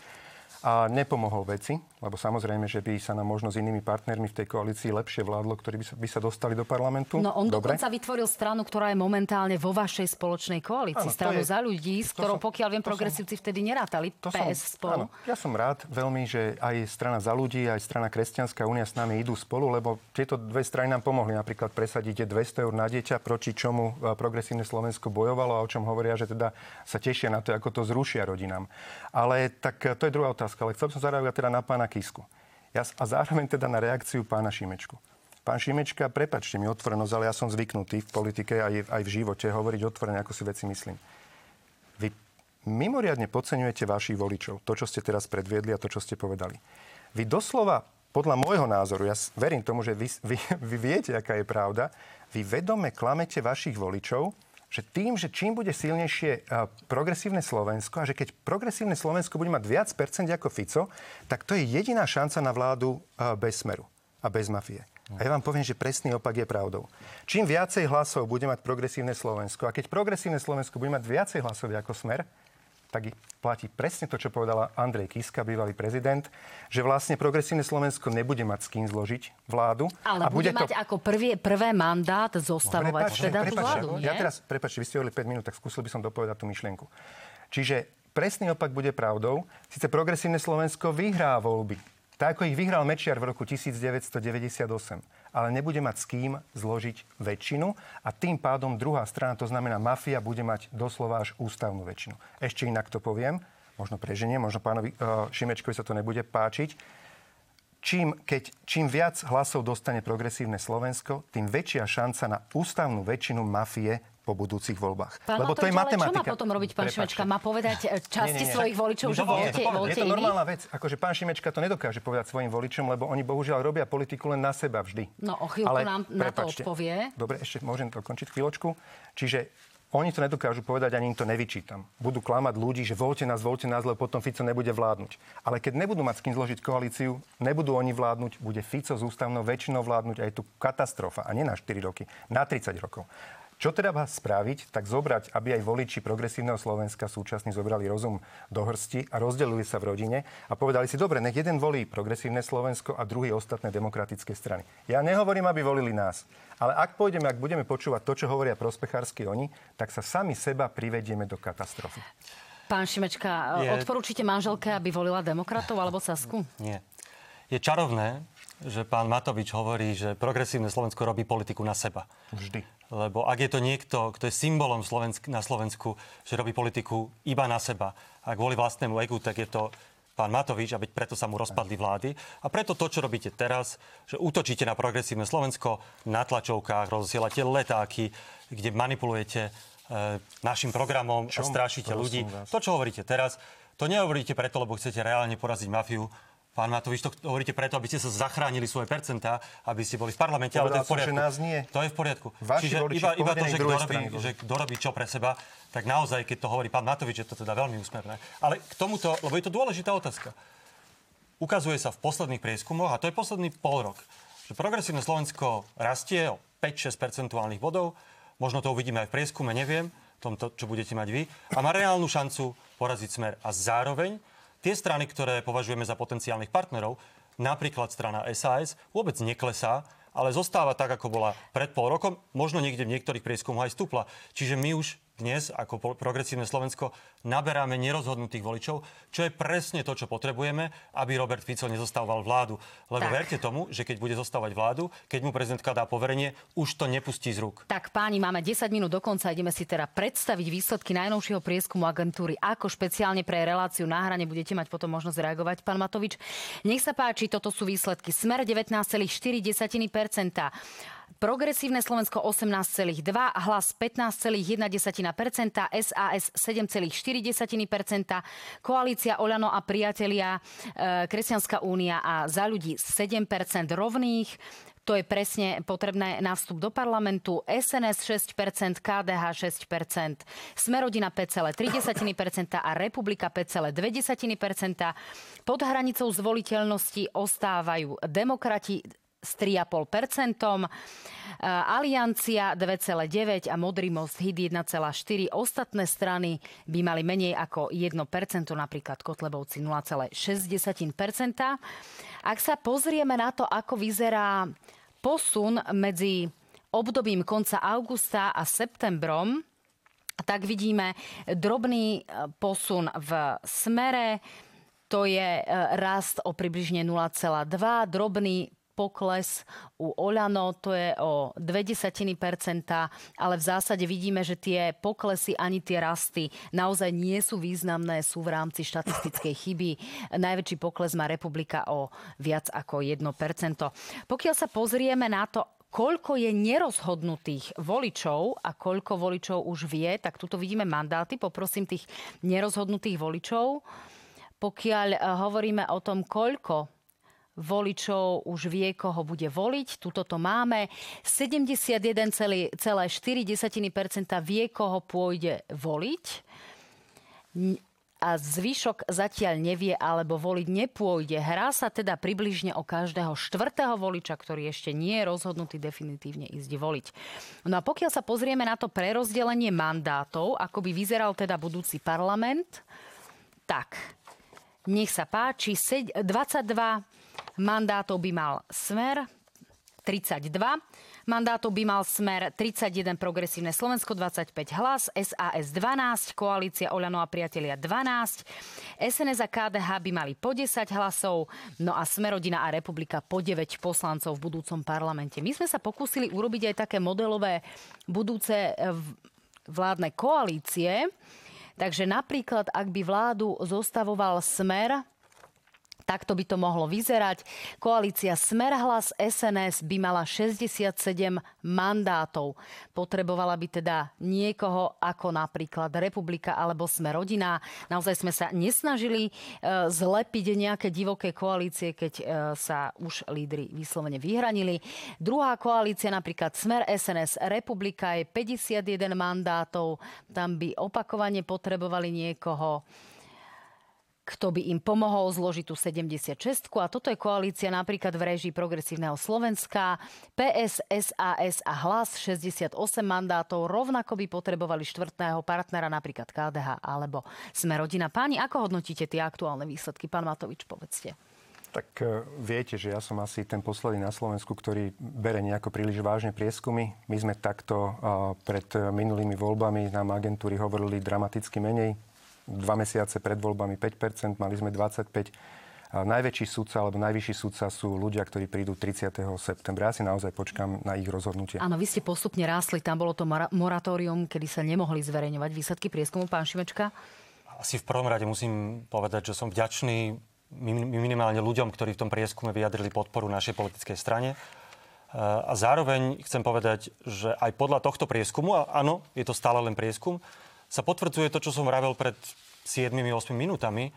S2: a nepomohol veci, lebo samozrejme, že by sa nám možno s inými partnermi v tej koalícii lepšie vládlo, ktorí by sa, by sa dostali do parlamentu.
S1: No on Dobre. dokonca vytvoril stranu, ktorá je momentálne vo vašej spoločnej koalícii. Áno, stranu je, za ľudí, s ktorou, som, pokiaľ viem, progresívci som, vtedy nerátali to PS som, spolu. Áno,
S2: ja som rád veľmi, že aj strana za ľudí, aj strana Kresťanská únia s nami idú spolu, lebo tieto dve strany nám pomohli napríklad presadiť 200 eur na dieťa, proti čomu e, progresívne Slovensko bojovalo a o čom hovoria, že teda sa tešia na to, ako to zrušia rodinám. Ale tak e, to je druhá otázka otázka, ale chcel som zareagovať teda na pána Kisku. Ja, a zároveň teda na reakciu pána Šimečku. Pán Šimečka, prepačte mi otvorenosť, ale ja som zvyknutý v politike aj, aj v živote hovoriť otvorene, ako si veci myslím. Vy mimoriadne podceňujete vašich voličov, to, čo ste teraz predviedli a to, čo ste povedali. Vy doslova, podľa môjho názoru, ja verím tomu, že vy, vy, vy viete, aká je pravda, vy vedome klamete vašich voličov, že tým, že čím bude silnejšie progresívne Slovensko a že keď progresívne Slovensko bude mať viac percent ako Fico, tak to je jediná šanca na vládu bez smeru a bez mafie. A ja vám poviem, že presný opak je pravdou. Čím viacej hlasov bude mať progresívne Slovensko a keď progresívne Slovensko bude mať viacej hlasov ako smer, tak platí presne to, čo povedala Andrej Kiska, bývalý prezident, že vlastne progresívne Slovensko nebude mať s kým zložiť vládu.
S1: Ale a bude, bude mať to... ako prvý, prvé mandát zostavovať no, teda tú vládu,
S2: nie? Ja teraz, prepáčte, vy ste hovorili 5 minút, tak skúsil by som dopovedať tú myšlienku. Čiže presný opak bude pravdou. Sice progresívne Slovensko vyhrá voľby, tak ako ich vyhral Mečiar v roku 1998 ale nebude mať s kým zložiť väčšinu a tým pádom druhá strana, to znamená mafia, bude mať doslova až ústavnú väčšinu. Ešte inak to poviem, možno preženie, možno pánovi uh, Šimečkovi sa to nebude páčiť. Čím, keď, čím viac hlasov dostane progresívne Slovensko, tým väčšia šanca na ústavnú väčšinu mafie po budúcich voľbách.
S1: Pán Lebo to je matematika. Čo má potom robiť pán Prepačte. Šimečka? Má povedať e, časti nie, nie, nie. svojich voličov, že volte, volte
S2: Je to normálna vec. Akože pán Šimečka to nedokáže povedať svojim voličom, lebo oni bohužiaľ robia politiku len na seba vždy.
S1: No o chvíľku Ale, nám na to odpovie.
S2: Dobre, ešte môžem to končiť chvíľočku. Čiže oni to nedokážu povedať, ani im to nevyčítam. Budú klamať ľudí, že voľte nás, voľte nás, lebo potom Fico nebude vládnuť. Ale keď nebudú mať s kým zložiť koalíciu, nebudú oni vládnuť, bude Fico s ústavnou väčšinou vládnuť a je tu katastrofa. A nie na 4 roky, na 30 rokov. Čo teda vás spraviť, tak zobrať, aby aj voliči progresívneho Slovenska súčasní zobrali rozum do hrsti a rozdelili sa v rodine a povedali si, dobre, nech jeden volí progresívne Slovensko a druhý ostatné demokratické strany. Ja nehovorím, aby volili nás, ale ak pôjdeme, ak budeme počúvať to, čo hovoria prospechársky oni, tak sa sami seba privedieme do katastrofy.
S1: Pán Šimečka, je... odporúčite manželke, aby volila demokratov alebo Sasku?
S3: Nie. Je čarovné, že pán Matovič hovorí, že progresívne Slovensko robí politiku na seba.
S2: Vždy.
S3: Lebo ak je to niekto, kto je symbolom Slovensk- na Slovensku, že robí politiku iba na seba a kvôli vlastnému egu, tak je to pán Matovič a veď preto sa mu rozpadli vlády. A preto to, čo robíte teraz, že útočíte na progresívne Slovensko, na tlačovkách rozsielate letáky, kde manipulujete e, našim programom Čom? a strašíte ľudí. Vás. To, čo hovoríte teraz, to nehovoríte preto, lebo chcete reálne poraziť mafiu, Pán Matovič, to hovoríte preto, aby ste sa zachránili svoje percentá, aby ste boli v parlamente,
S2: Povedal
S3: ale to je v poriadku.
S2: Som, že nás nie.
S3: To je v poriadku.
S2: Vaši
S3: Čiže iba, iba to, že kto, robí, že kto robí čo pre seba, tak naozaj, keď to hovorí pán Matovič, je to teda veľmi úsmerné. Ale k tomuto, lebo je to dôležitá otázka. Ukazuje sa v posledných prieskumoch, a to je posledný pol rok, že progresívne Slovensko rastie o 5-6 percentuálnych bodov. Možno to uvidíme aj v prieskume, neviem, tomto, čo budete mať vy. A má reálnu šancu poraziť smer. A zároveň tie strany, ktoré považujeme za potenciálnych partnerov, napríklad strana SAS, vôbec neklesá, ale zostáva tak, ako bola pred pol rokom. Možno niekde v niektorých prieskumoch aj stúpla. Čiže my už dnes ako progresívne Slovensko naberáme nerozhodnutých voličov, čo je presne to, čo potrebujeme, aby Robert Fico nezostával vládu. Lebo tak. verte tomu, že keď bude zostávať vládu, keď mu prezidentka dá poverenie, už to nepustí z rúk.
S1: Tak páni, máme 10 minút do konca, ideme si teda predstaviť výsledky najnovšieho prieskumu agentúry. Ako špeciálne pre reláciu na hrane budete mať potom možnosť reagovať, pán Matovič. Nech sa páči, toto sú výsledky. Smer 19,4%. Progresívne Slovensko 18,2, hlas 15,1%, SAS 7,4%, koalícia Oľano a priatelia, e, Kresťanská únia a za ľudí 7% rovných, to je presne potrebné na vstup do parlamentu. SNS 6%, KDH 6%, Smerodina 5,3% a Republika 5,2%. Pod hranicou zvoliteľnosti ostávajú demokrati s 3,5%, Aliancia 2,9% a Modrý most HIT 1,4%. Ostatné strany by mali menej ako 1%, napríklad Kotlebovci 0,6%. Ak sa pozrieme na to, ako vyzerá posun medzi obdobím konca augusta a septembrom, tak vidíme drobný e, posun v smere, to je e, rast o približne 0,2, drobný pokles u Oľano, to je o 0,2%, ale v zásade vidíme, že tie poklesy ani tie rasty naozaj nie sú významné, sú v rámci štatistickej chyby. Najväčší pokles má republika o viac ako 1%. Pokiaľ sa pozrieme na to, koľko je nerozhodnutých voličov a koľko voličov už vie, tak tuto vidíme mandáty. Poprosím tých nerozhodnutých voličov. Pokiaľ eh, hovoríme o tom, koľko voličov už vie, koho bude voliť. Tuto to máme. 71,4% vie, koho pôjde voliť a zvyšok zatiaľ nevie alebo voliť nepôjde. Hrá sa teda približne o každého štvrtého voliča, ktorý ešte nie je rozhodnutý definitívne ísť voliť. No a pokiaľ sa pozrieme na to prerozdelenie mandátov, ako by vyzeral teda budúci parlament, tak nech sa páči, 22 mandátov by mal Smer, 32. Mandátov by mal Smer 31 Progresívne Slovensko, 25 hlas, SAS 12, Koalícia Oľano a priatelia 12, SNS a KDH by mali po 10 hlasov, no a Smerodina a Republika po 9 poslancov v budúcom parlamente. My sme sa pokúsili urobiť aj také modelové budúce vládne koalície, takže napríklad, ak by vládu zostavoval Smer, Takto by to mohlo vyzerať. Koalícia Smerhlas SNS by mala 67 mandátov. Potrebovala by teda niekoho ako napríklad Republika alebo Sme rodina. Naozaj sme sa nesnažili e, zlepiť nejaké divoké koalície, keď e, sa už lídry vyslovene vyhranili. Druhá koalícia, napríklad Smer SNS Republika, je 51 mandátov. Tam by opakovane potrebovali niekoho kto by im pomohol zložiť tú 76 a toto je koalícia napríklad v režii Progresívneho Slovenska, PS, SAS a Hlas 68 mandátov, rovnako by potrebovali štvrtného partnera napríklad KDH alebo Sme rodina. Páni, ako hodnotíte tie aktuálne výsledky? Pán Matovič, povedzte.
S2: Tak e, viete, že ja som asi ten posledný na Slovensku, ktorý bere nejako príliš vážne prieskumy. My sme takto pred minulými voľbami nám agentúry hovorili dramaticky menej. Dva mesiace pred voľbami 5%, mali sme 25%. A najväčší sudca alebo najvyšší sudca sú ľudia, ktorí prídu 30. septembra. Ja si naozaj počkám na ich rozhodnutie.
S1: Áno, vy ste postupne rástli. Tam bolo to moratórium, kedy sa nemohli zverejňovať výsledky prieskumu. Pán Šimečka?
S3: Asi v prvom rade musím povedať, že som vďačný minimálne ľuďom, ktorí v tom prieskume vyjadrili podporu našej politickej strane. Eh, a zároveň chcem povedať, že aj podľa tohto prieskumu, a áno, je to stále len prieskum, sa potvrdzuje to, čo som vravel pred 7-8 minútami,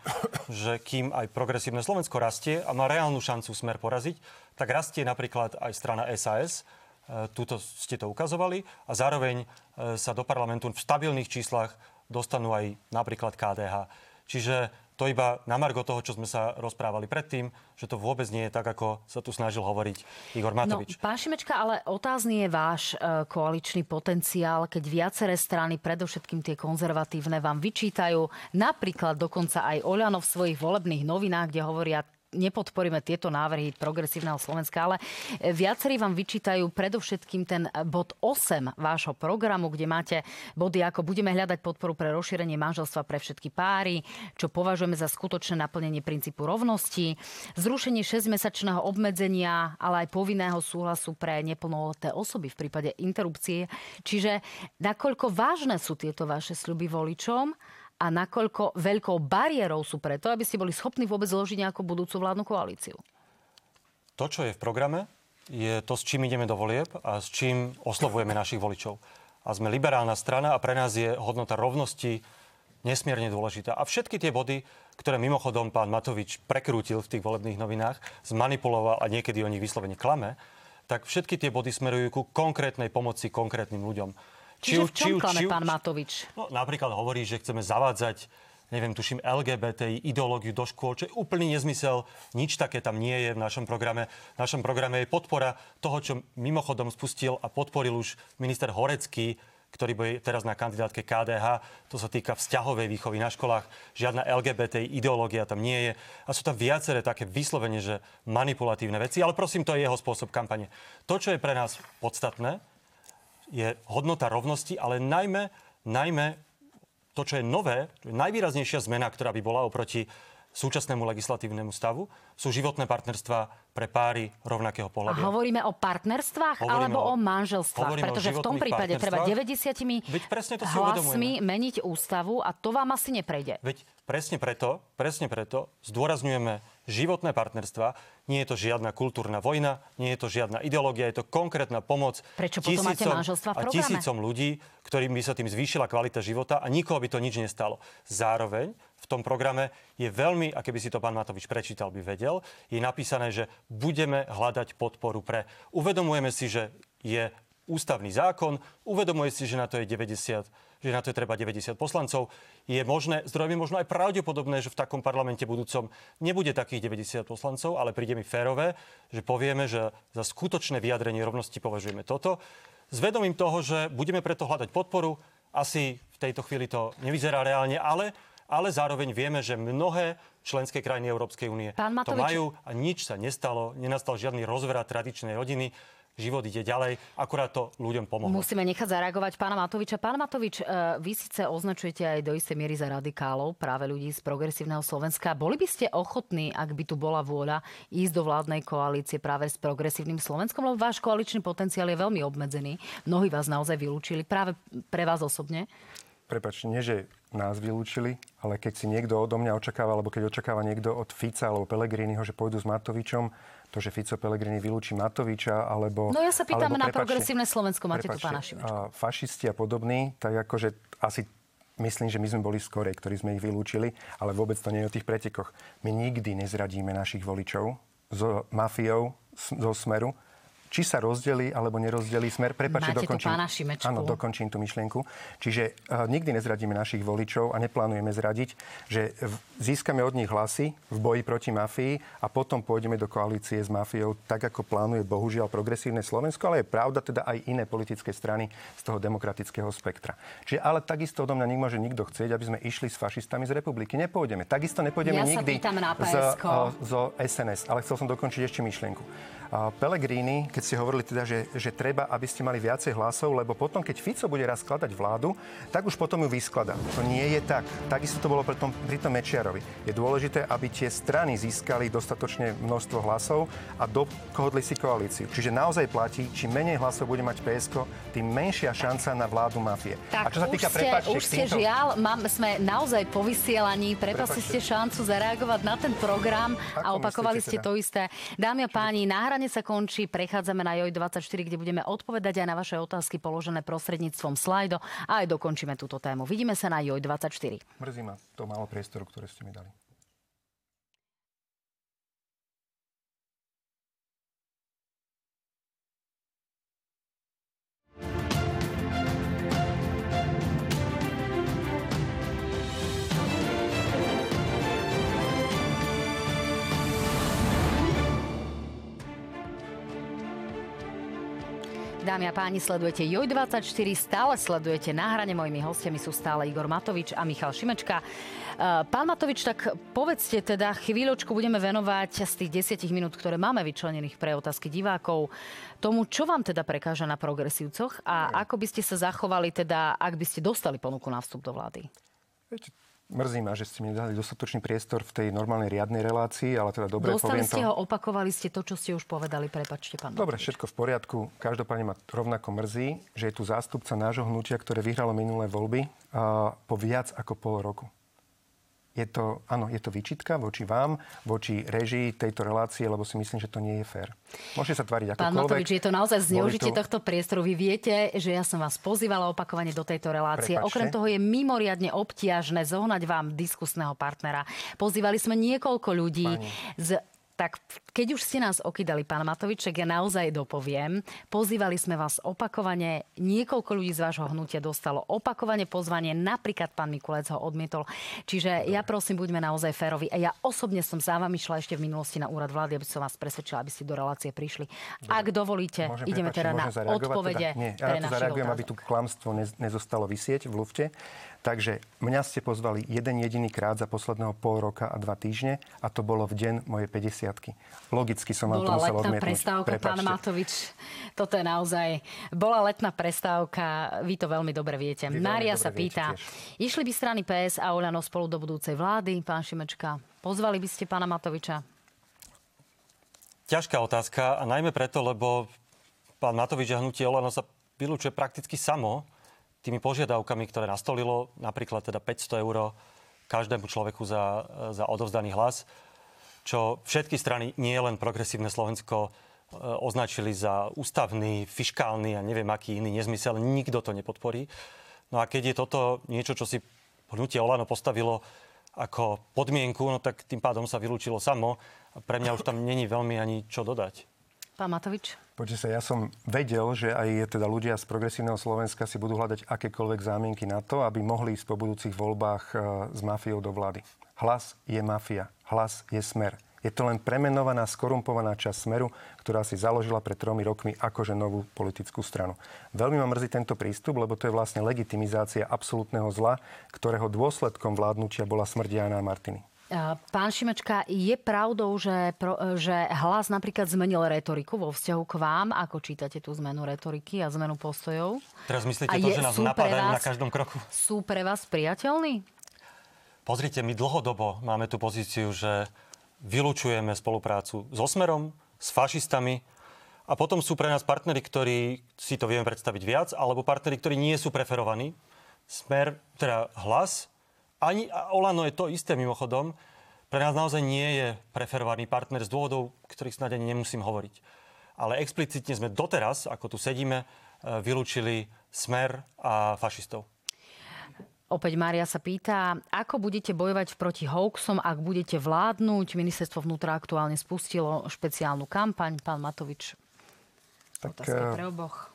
S3: že kým aj progresívne Slovensko rastie a má reálnu šancu smer poraziť, tak rastie napríklad aj strana SAS, eh, Tuto ste to ukazovali a zároveň eh, sa do parlamentu v stabilných číslach dostanú aj napríklad KDH. Čiže to iba na margo toho, čo sme sa rozprávali predtým, že to vôbec nie je tak, ako sa tu snažil hovoriť Igor Matovič.
S1: No, pán Šimečka, ale otázny je váš e, koaličný potenciál, keď viaceré strany, predovšetkým tie konzervatívne, vám vyčítajú, napríklad dokonca aj Oľano v svojich volebných novinách, kde hovoria nepodporíme tieto návrhy progresívneho Slovenska, ale viacerí vám vyčítajú predovšetkým ten bod 8 vášho programu, kde máte body ako budeme hľadať podporu pre rozšírenie manželstva pre všetky páry, čo považujeme za skutočné naplnenie princípu rovnosti, zrušenie 6-mesačného obmedzenia, ale aj povinného súhlasu pre neplnoleté osoby v prípade interrupcie. Čiže nakoľko vážne sú tieto vaše sľuby voličom a nakoľko veľkou bariérou sú preto, aby ste boli schopní vôbec zložiť nejakú budúcu vládnu koalíciu?
S3: To, čo je v programe, je to, s čím ideme do volieb a s čím oslovujeme našich voličov. A sme liberálna strana a pre nás je hodnota rovnosti nesmierne dôležitá. A všetky tie body, ktoré mimochodom pán Matovič prekrútil v tých volebných novinách, zmanipuloval a niekedy o nich vyslovene klame, tak všetky tie body smerujú ku konkrétnej pomoci konkrétnym ľuďom.
S1: Čiže v čom klame pán Matovič?
S3: No, napríklad hovorí, že chceme zavádzať neviem, tuším, LGBT ideológiu do škôl, čo je úplný nezmysel. Nič také tam nie je v našom programe. V našom programe je podpora toho, čo mimochodom spustil a podporil už minister Horecký, ktorý bude teraz na kandidátke KDH. To sa týka vzťahovej výchovy na školách. Žiadna LGBT ideológia tam nie je. A sú tam viaceré také vyslovene, že manipulatívne veci. Ale prosím, to je jeho spôsob kampane. To, čo je pre nás podstatné, je hodnota rovnosti, ale najmä, najmä to, čo je nové, najvýraznejšia zmena, ktorá by bola oproti súčasnému legislatívnemu stavu, sú životné partnerstva pre páry rovnakého pohľadu.
S1: A hovoríme o partnerstvách hovoríme alebo o, o manželstvách? Pretože v tom prípade treba 90 Veď presne to si hlasmi meniť ústavu a to vám asi neprejde.
S3: Veď presne preto, presne preto zdôrazňujeme životné partnerstva. Nie je to žiadna kultúrna vojna, nie je to žiadna ideológia, je to konkrétna pomoc
S1: Prečo potom máte manželstva v
S3: a tisícom ľudí, ktorým by sa tým zvýšila kvalita života a nikoho by to nič nestalo. Zároveň v tom programe je veľmi, a keby si to pán Matovič prečítal, by vedel, je napísané, že budeme hľadať podporu pre. Uvedomujeme si, že je ústavný zákon, uvedomuje si, že na to je 90 že na to je treba 90 poslancov. Je možné, zdrojmi možno aj pravdepodobné, že v takom parlamente budúcom nebude takých 90 poslancov, ale príde mi férové, že povieme, že za skutočné vyjadrenie rovnosti považujeme toto. S vedomím toho, že budeme preto hľadať podporu, asi v tejto chvíli to nevyzerá reálne, ale ale zároveň vieme, že mnohé členské krajiny Európskej únie to majú a nič sa nestalo, nenastal žiadny rozvrat tradičnej rodiny život ide ďalej, akurát to ľuďom pomohlo.
S1: Musíme nechať zareagovať pána Matoviča. Pán Matovič, e, vy síce označujete aj do istej miery za radikálov práve ľudí z progresívneho Slovenska. Boli by ste ochotní, ak by tu bola vôľa, ísť do vládnej koalície práve s progresívnym Slovenskom, lebo váš koaličný potenciál je veľmi obmedzený. Mnohí vás naozaj vylúčili, práve pre vás osobne.
S2: Prepač, nie že nás vylúčili, ale keď si niekto odo mňa očakáva, alebo keď očakáva niekto od Fica alebo Pelegriniho, že pôjdu s Matovičom, to, že Fico Pelegrini vylúči Matoviča, alebo...
S1: No ja sa pýtam na progresívne Slovensko, máte tu pána Šimečka.
S2: Fašisti a podobní, tak akože asi myslím, že my sme boli skore, ktorí sme ich vylúčili, ale vôbec to nie je o tých pretekoch. My nikdy nezradíme našich voličov so mafiou, zo Smeru, či sa rozdelí alebo nerozdelí smer.
S1: Prepačte, dokončím, pána Šimečku.
S2: Áno, dokončím tú myšlienku. Čiže uh, nikdy nezradíme našich voličov a neplánujeme zradiť, že získame od nich hlasy v boji proti mafii a potom pôjdeme do koalície s mafiou, tak ako plánuje bohužiaľ progresívne Slovensko, ale je pravda teda aj iné politické strany z toho demokratického spektra. Čiže ale takisto odo mňa nemôže nikto chcieť, aby sme išli s fašistami z republiky. Nepôjdeme. Takisto nepôjdeme
S1: ja
S2: nikdy
S1: z,
S2: z, SNS. Ale chcel som dokončiť ešte myšlienku. Pelegrini, keď ste hovorili teda, že, že treba, aby ste mali viacej hlasov, lebo potom, keď Fico bude raz skladať vládu, tak už potom ju vyskladá. To nie je tak. Takisto to bolo pri tom, pri tom Mečiarovi. Je dôležité, aby tie strany získali dostatočne množstvo hlasov a dohodli si koalíciu. Čiže naozaj platí, čím menej hlasov bude mať PSK, tým menšia šanca na vládu mafie.
S1: Tak a čo sa týka, ste, prepáčte, už ste týmto... žiaľ, mám, sme naozaj po vysielaní, prepasli ste šancu zareagovať na ten program Ako a opakovali ste teda? to isté. Dámy a páni, náhranie Vysielanie sa končí, prechádzame na JOJ24, kde budeme odpovedať aj na vaše otázky položené prostredníctvom slajdo a aj dokončíme túto tému. Vidíme sa na JOJ24.
S2: Mrzí ma to málo priestoru, ktoré ste mi dali.
S1: Dámy a páni, sledujete JOJ24, stále sledujete na hrane. Mojimi hostiami sú stále Igor Matovič a Michal Šimečka. E, pán Matovič, tak povedzte teda, chvíľočku budeme venovať z tých 10 minút, ktoré máme vyčlenených pre otázky divákov, tomu, čo vám teda prekáža na progresívcoch a ako by ste sa zachovali teda, ak by ste dostali ponuku na vstup do vlády?
S2: Viete, Mrzí ma, že ste mi dali dostatočný priestor v tej normálnej riadnej relácii, ale teda dobre
S1: Dostali
S2: poviem
S1: ste to... ho, opakovali ste to, čo ste už povedali, prepačte, pán
S2: Dobre, všetko v poriadku. Každopádne ma rovnako mrzí, že je tu zástupca nášho hnutia, ktoré vyhralo minulé voľby a po viac ako pol roku je to, áno, je to výčitka voči vám, voči režii tejto relácie, lebo si myslím, že to nie je fér. Môžete sa tvariť
S1: Pán Matovič, je to naozaj zneužitie to... tohto priestoru. Vy viete, že ja som vás pozývala opakovane do tejto relácie. Prepačte. Okrem toho je mimoriadne obtiažné zohnať vám diskusného partnera. Pozývali sme niekoľko ľudí Pani. z tak keď už ste nás okydali, pán Matoviček, ja naozaj dopoviem. Pozývali sme vás opakovane, niekoľko ľudí z vášho hnutia dostalo opakovane pozvanie, napríklad pán Mikulec ho odmietol. Čiže ja prosím, buďme naozaj férovi. A ja osobne som za vami šla ešte v minulosti na úrad vlády, aby som vás presvedčila, aby ste do relácie prišli. Dobre. Ak dovolíte, môžem, ideme teda na odpovede.
S2: Teda, nie, ja na to zareagujem, aby tu klamstvo nezostalo vysieť v lufte. Takže mňa ste pozvali jeden jediný krát za posledného pol roka a dva týždne a to bolo v deň mojej 50 Logicky som vám
S1: bola
S2: to musel
S1: letná prestávka, Prepačte. pán Matovič. Toto je naozaj... Bola letná prestávka, vy to veľmi dobre viete. Vy Mária sa pýta, išli by strany PS a Oľano spolu do budúcej vlády, pán Šimečka? Pozvali by ste pána Matoviča?
S3: Ťažká otázka a najmä preto, lebo pán Matovič a hnutie Olano sa vylúčuje prakticky samo tými požiadavkami, ktoré nastolilo, napríklad teda 500 eur každému človeku za, za odovzdaný hlas, čo všetky strany, nie len progresívne Slovensko, e, označili za ústavný, fiškálny a neviem aký iný nezmysel. Nikto to nepodporí. No a keď je toto niečo, čo si hnutie Olano postavilo ako podmienku, no tak tým pádom sa vylúčilo samo. Pre mňa už tam není veľmi ani čo dodať.
S1: Pán Matovič?
S2: Poďte sa, ja som vedel, že aj teda ľudia z progresívneho Slovenska si budú hľadať akékoľvek zámienky na to, aby mohli ísť po budúcich voľbách e, s mafiou do vlády. Hlas je mafia, hlas je smer. Je to len premenovaná, skorumpovaná časť Smeru, ktorá si založila pred tromi rokmi akože novú politickú stranu. Veľmi ma mrzí tento prístup, lebo to je vlastne legitimizácia absolútneho zla, ktorého dôsledkom vládnutia bola smrť Jana Martiny.
S1: Pán Šimečka, je pravdou, že, že hlas napríklad zmenil retoriku vo vzťahu k vám? Ako čítate tú zmenu retoriky a zmenu postojov?
S3: Teraz myslíte a to, je, že nás napadajú vás, na každom kroku?
S1: Sú pre vás priateľní?
S3: Pozrite, my dlhodobo máme tú pozíciu, že vylúčujeme spoluprácu so Smerom, s fašistami a potom sú pre nás partnery, ktorí si to vieme predstaviť viac, alebo partnery, ktorí nie sú preferovaní. Smer, teda hlas, ani Olano je to isté mimochodom. Pre nás naozaj nie je preferovaný partner z dôvodov, ktorých snad ani nemusím hovoriť. Ale explicitne sme doteraz, ako tu sedíme, e, vylúčili smer a fašistov.
S1: Opäť Mária sa pýta, ako budete bojovať proti hoaxom, ak budete vládnuť? Ministerstvo vnútra aktuálne spustilo špeciálnu kampaň. Pán Matovič.
S2: Tak,
S1: Otázka
S2: eh,
S1: pre oboch.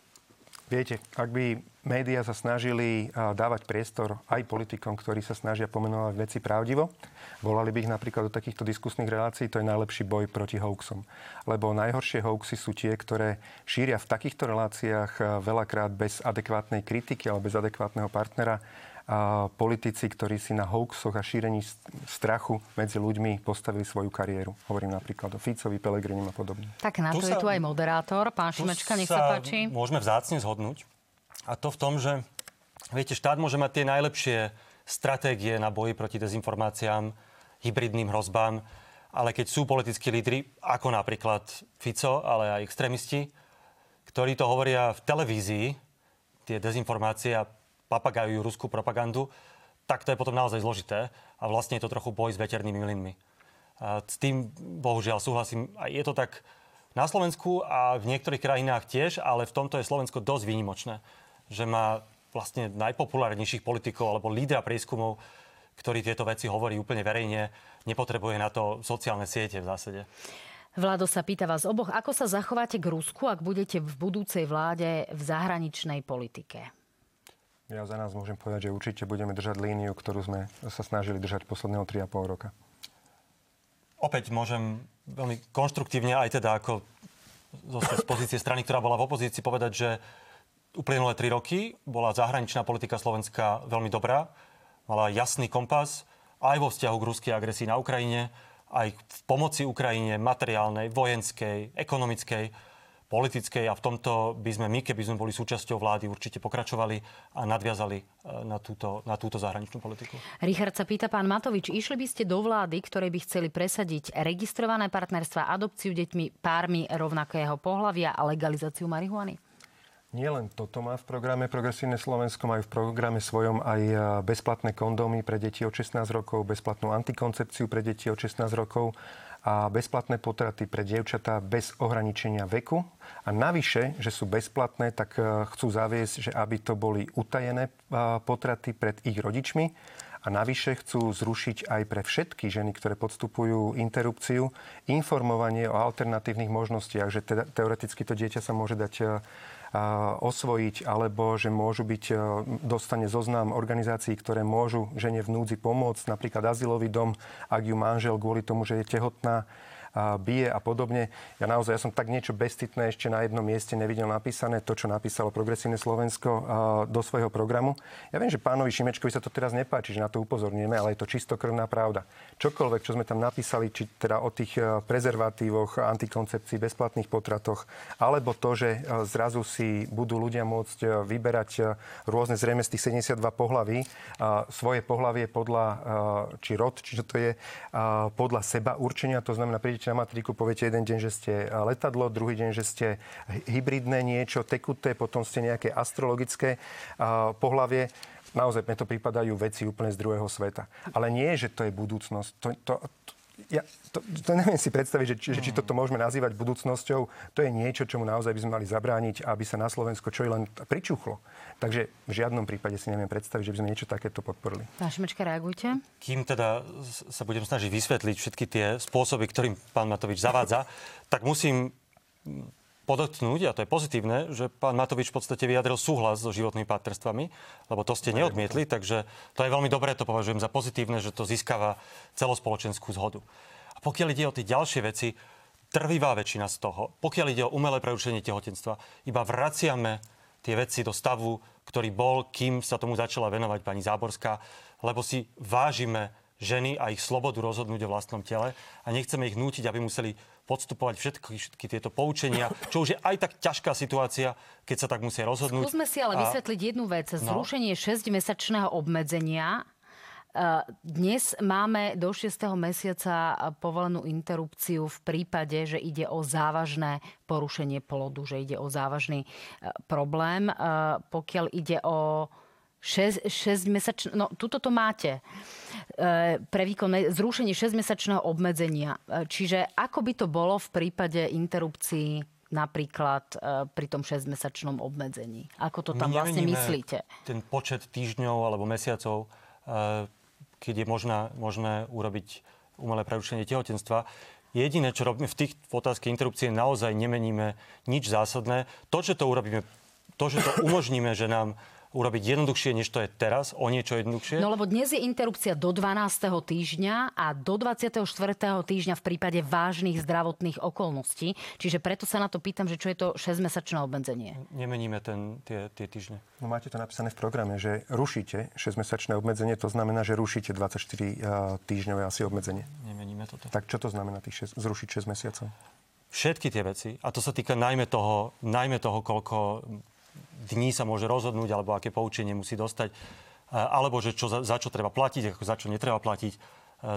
S2: Viete, ak by médiá sa snažili dávať priestor aj politikom, ktorí sa snažia pomenovať veci pravdivo, volali by ich napríklad do takýchto diskusných relácií, to je najlepší boj proti hoaxom. Lebo najhoršie hoaxy sú tie, ktoré šíria v takýchto reláciách veľakrát bez adekvátnej kritiky alebo bez adekvátneho partnera politici, ktorí si na hoaxoch a šírení strachu medzi ľuďmi postavili svoju kariéru. Hovorím napríklad o Ficovi, Pelegrinim a podobne.
S1: Tak na
S3: Tu
S1: to je
S3: sa-
S1: tu aj moderátor. Pán Šimečka, nech sa páči.
S3: môžeme vzácne zhodnúť. A to v tom, že viete, štát môže mať tie najlepšie stratégie na boji proti dezinformáciám, hybridným hrozbám, ale keď sú politickí lídry, ako napríklad Fico, ale aj extrémisti, ktorí to hovoria v televízii, tie dezinformácie a papagajujú ruskú propagandu, tak to je potom naozaj zložité a vlastne je to trochu boj s veternými mlynmi. S tým bohužiaľ súhlasím. A je to tak na Slovensku a v niektorých krajinách tiež, ale v tomto je Slovensko dosť výnimočné, že má vlastne najpopulárnejších politikov alebo lídra prieskumov, ktorý tieto veci hovorí úplne verejne, nepotrebuje na to sociálne siete v zásade.
S1: Vlado sa pýta vás oboch, ako sa zachováte k Rusku, ak budete v budúcej vláde v zahraničnej politike?
S2: Ja za nás môžem povedať, že určite budeme držať líniu, ktorú sme sa snažili držať posledného 3,5 roka.
S3: Opäť môžem veľmi konštruktívne aj teda ako z pozície strany, ktorá bola v opozícii, povedať, že uplynulé tri roky bola zahraničná politika Slovenska veľmi dobrá. Mala jasný kompas aj vo vzťahu k ruskej agresii na Ukrajine, aj v pomoci Ukrajine materiálnej, vojenskej, ekonomickej, politickej a v tomto by sme my, keby sme boli súčasťou vlády, určite pokračovali a nadviazali e, na túto, na túto zahraničnú politiku.
S1: Richard sa pýta, pán Matovič, išli by ste do vlády, ktoré by chceli presadiť registrované partnerstva, adopciu deťmi, pármi rovnakého pohľavia a legalizáciu marihuany?
S2: Nie len toto má v programe Progresívne Slovensko, majú v programe svojom aj e, bezplatné kondómy pre deti od 16 rokov, bezplatnú antikoncepciu pre deti od 16 rokov a bezplatné potraty pre dievčatá bez ohraničenia veku. A navyše, že sú bezplatné, tak e, chcú zaviesť, že aby to boli utajené e, potraty pred ich rodičmi. A navyše chcú zrušiť aj pre všetky ženy, ktoré podstupujú interrupciu, informovanie o alternatívnych možnostiach, že teda, teoreticky to dieťa sa môže dať e, osvojiť, alebo že môžu byť, e, dostane zoznam organizácií, ktoré môžu žene v núdzi pomôcť, napríklad azylový dom, ak ju manžel kvôli tomu, že je tehotná, bije a podobne. Ja naozaj, ja som tak niečo bezcitné ešte na jednom mieste nevidel napísané, to, čo napísalo Progresívne Slovensko do svojho programu. Ja viem, že pánovi Šimečkovi sa to teraz nepáči, že na to upozorníme, ale je to čistokrvná pravda. Čokoľvek, čo sme tam napísali, či teda o tých e, prezervatívoch, antikoncepcii, bezplatných potratoch, alebo to, že e, zrazu si budú ľudia môcť e, vyberať rôzne zrejme z tých 72 pohlaví, svoje pohlavie podľa, či rod, či čo to je, podľa seba určenia. To znamená, prídete na matriku, poviete jeden deň, že ste letadlo, druhý deň, že ste hybridné niečo, tekuté, potom ste nejaké astrologické pohlavie. Naozaj mne to pripadajú veci úplne z druhého sveta. Ale nie, že to je budúcnosť. To, to, to, ja to, to neviem si predstaviť, že, či, že či toto môžeme nazývať budúcnosťou. To je niečo, čomu naozaj by sme mali zabrániť, aby sa na Slovensko čo i len pričuchlo. Takže v žiadnom prípade si neviem predstaviť, že by sme niečo takéto podporili.
S1: Pán Šimečka, reagujte.
S3: Kým teda sa budem snažiť vysvetliť všetky tie spôsoby, ktorým pán Matovič zavádza, tak musím podotknúť, a to je pozitívne, že pán Matovič v podstate vyjadril súhlas so životnými partnerstvami, lebo to ste neodmietli, takže to je veľmi dobré, to považujem za pozitívne, že to získava celospoločenskú zhodu. A pokiaľ ide o tie ďalšie veci, trvivá väčšina z toho, pokiaľ ide o umelé prerušenie tehotenstva, iba vraciame tie veci do stavu, ktorý bol, kým sa tomu začala venovať pani Záborská, lebo si vážime ženy a ich slobodu rozhodnúť o vlastnom tele a nechceme ich nútiť, aby museli podstupovať všetky, všetky tieto poučenia, čo už je aj tak ťažká situácia, keď sa tak musia rozhodnúť.
S1: Skúsme si ale
S3: A-
S1: vysvetliť jednu vec.
S3: No.
S1: Zrušenie 6-mesačného obmedzenia Uh, Dnes máme do 6. mesiaca povolenú interrupciu v prípade, že ide o závažné porušenie plodu, že ide o závažný uh, problém. Uh, Pokiaľ ide o 6, 6 mesačné, no tuto to máte e, pre výkon zrušenie 6-mesačného obmedzenia. E, Čiže ako by to bolo v prípade interrupcií napríklad e, pri tom 6-mesačnom obmedzení? Ako to tam
S3: My
S1: vlastne myslíte?
S3: Ten počet týždňov alebo mesiacov, keď je možná, možné urobiť umelé prerušenie tehotenstva. Jediné, čo robíme v tých otázke interrupcie, naozaj nemeníme nič zásadné. To, že to urobíme, to, že to umožníme, že nám urobiť jednoduchšie, než to je teraz, o niečo jednoduchšie.
S1: No lebo dnes je interrupcia do 12. týždňa a do 24. týždňa v prípade vážnych zdravotných okolností. Čiže preto sa na to pýtam, že čo je to 6-mesačné obmedzenie.
S3: Nemeníme ten, tie, tie týždne.
S2: No máte to napísané v programe, že rušíte 6-mesačné obmedzenie, to znamená, že rušíte 24 týždňové asi obmedzenie.
S3: Nemeníme toto.
S2: Tak čo to znamená tých 6, zrušiť 6 mesiacov?
S3: Všetky tie veci, a to sa týka najmä toho, najmä toho koľko dní sa môže rozhodnúť, alebo aké poučenie musí dostať, alebo že čo, za, čo treba platiť, ako za čo netreba platiť.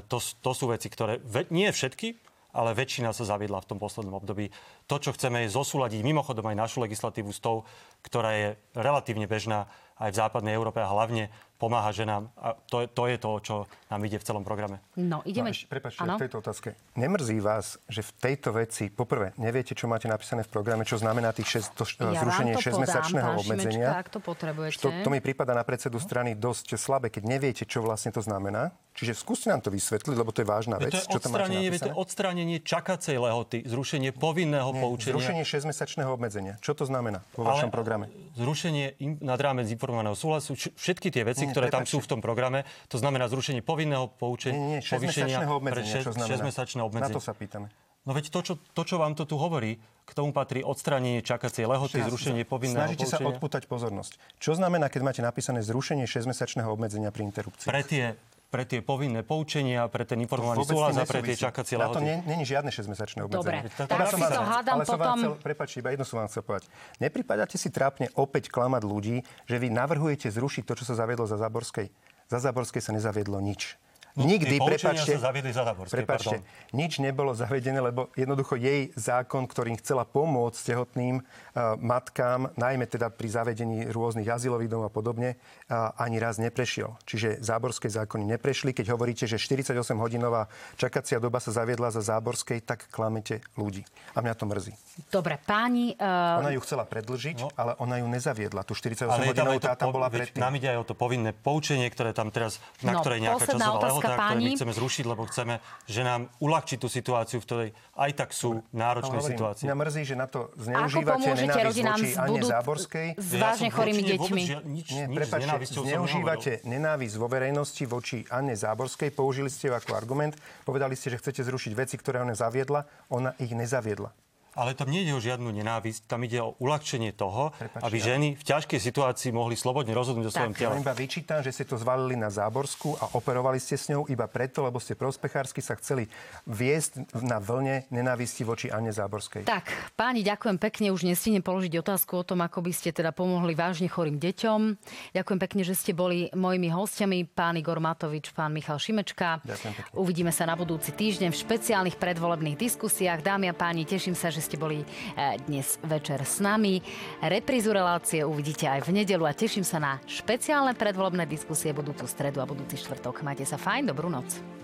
S3: To, to sú veci, ktoré, nie všetky, ale väčšina sa zaviedla v tom poslednom období. To, čo chceme, je zosúľadiť mimochodom aj našu legislatívu s tou, ktorá je relatívne bežná aj v západnej Európe a hlavne pomáha ženám. A to, to je to, čo nám ide v celom programe.
S1: No, ideme...
S2: No, prepačte, v tejto otázke. Nemrzí vás, že v tejto veci, poprvé, neviete, čo máte napísané v programe, čo znamená tých 6, to, ja zrušenie 6-mesačného obmedzenia?
S1: Šimečka, ak to potrebujete.
S2: To, to mi prípada na predsedu strany dosť slabé, keď neviete, čo vlastne to znamená. Čiže skúste nám to vysvetliť, lebo to je vážna vec.
S3: To je odstránenie, to je odstránenie čakacej lehoty, zrušenie povinného
S2: Nie,
S3: poučenia.
S2: Zrušenie 6-mesačného obmedzenia. Čo to znamená vo vašom
S3: Ale
S2: programe?
S3: Zrušenie nad rámec informovaného súhlasu, všetky tie veci, Nie, ktoré prepačte. tam sú v tom programe, to znamená zrušenie povinného poučenia.
S2: Nie, nie, 6-mesačného obmedzenia. Čo znamená?
S3: 6-mesačné obmedzenie.
S2: Na to sa pýtame.
S3: No veď to čo, to, čo vám to tu hovorí, k tomu patrí odstránenie čakacej lehoty, zrušenie povinného
S2: Snažíte
S3: poučenia.
S2: sa odputať pozornosť. Čo znamená, keď máte napísané zrušenie 6-mesačného obmedzenia pri interrupcii?
S3: Pre tie pre tie povinné poučenia, pre ten informovaný súhlas a pre tie čakacie lehoty.
S2: Na to není žiadne 6-mesačné obmedzenie.
S1: Dobre, tak si to hádam
S2: ale
S1: potom...
S2: Prepáčte, iba jedno som vám chcel povedať. Nepripadáte si trápne opäť klamať ľudí, že vy navrhujete zrušiť to, čo sa zaviedlo za Záborskej? Za Záborskej sa nezaviedlo nič.
S3: No,
S2: Nikdy, prepačte,
S3: sa zaviedli za
S2: prepačte, nič nebolo zavedené, lebo jednoducho jej zákon, ktorým chcela pomôcť tehotným uh, matkám, najmä teda pri zavedení rôznych azylových domov a podobne, uh, ani raz neprešiel. Čiže záborské zákony neprešli. Keď hovoríte, že 48-hodinová čakacia doba sa zaviedla za záborskej, tak klamete ľudí. A mňa to mrzí.
S1: Dobre, páni...
S2: Uh... Ona ju chcela predlžiť, no. ale ona ju nezaviedla. Tu 48 hodinovú tá tam bola predtým.
S3: Nám ide aj o to povinné poučenie, ktoré tam teraz, na no, ktoré nejaká časová lehota otázka, ktoré my chceme zrušiť, lebo chceme, že nám uľahčiť tú situáciu, v ktorej aj tak sú náročné no, situácie.
S2: Mňa mrzí, že na to zneužívate nenávisť voči Ane Záborskej.
S1: S vážne ja chorými deťmi.
S2: Nič, Nie, nič prepáčte, zneužívate nenávisť vo verejnosti voči Anne Záborskej. Použili ste ju ako argument. Povedali ste, že chcete zrušiť veci, ktoré ona zaviedla. Ona ich nezaviedla.
S3: Ale tam nie ide o žiadnu nenávisť, tam ide o uľahčenie toho, Prepačte, aby ženy v ťažkej situácii mohli slobodne rozhodnúť o svojom tele.
S2: Ja iba vyčítam, že ste to zvalili na Záborsku a operovali ste s ňou iba preto, lebo ste prospechársky sa chceli viesť na vlne nenávisti voči Anne Záborskej.
S1: Tak, páni, ďakujem pekne. Už nestihnem položiť otázku o tom, ako by ste teda pomohli vážne chorým deťom. Ďakujem pekne, že ste boli mojimi hostiami, pán Igor Matovič, pán Michal Šimečka.
S2: Ďakujem pekne.
S1: Uvidíme sa na budúci týždeň v špeciálnych predvolebných diskusiách. Dámy a páni, teším sa, že ste boli eh, dnes večer s nami. Reprízu relácie uvidíte aj v nedelu a teším sa na špeciálne predvolebné diskusie budúcu stredu a budúci štvrtok. Majte sa fajn, dobrú noc.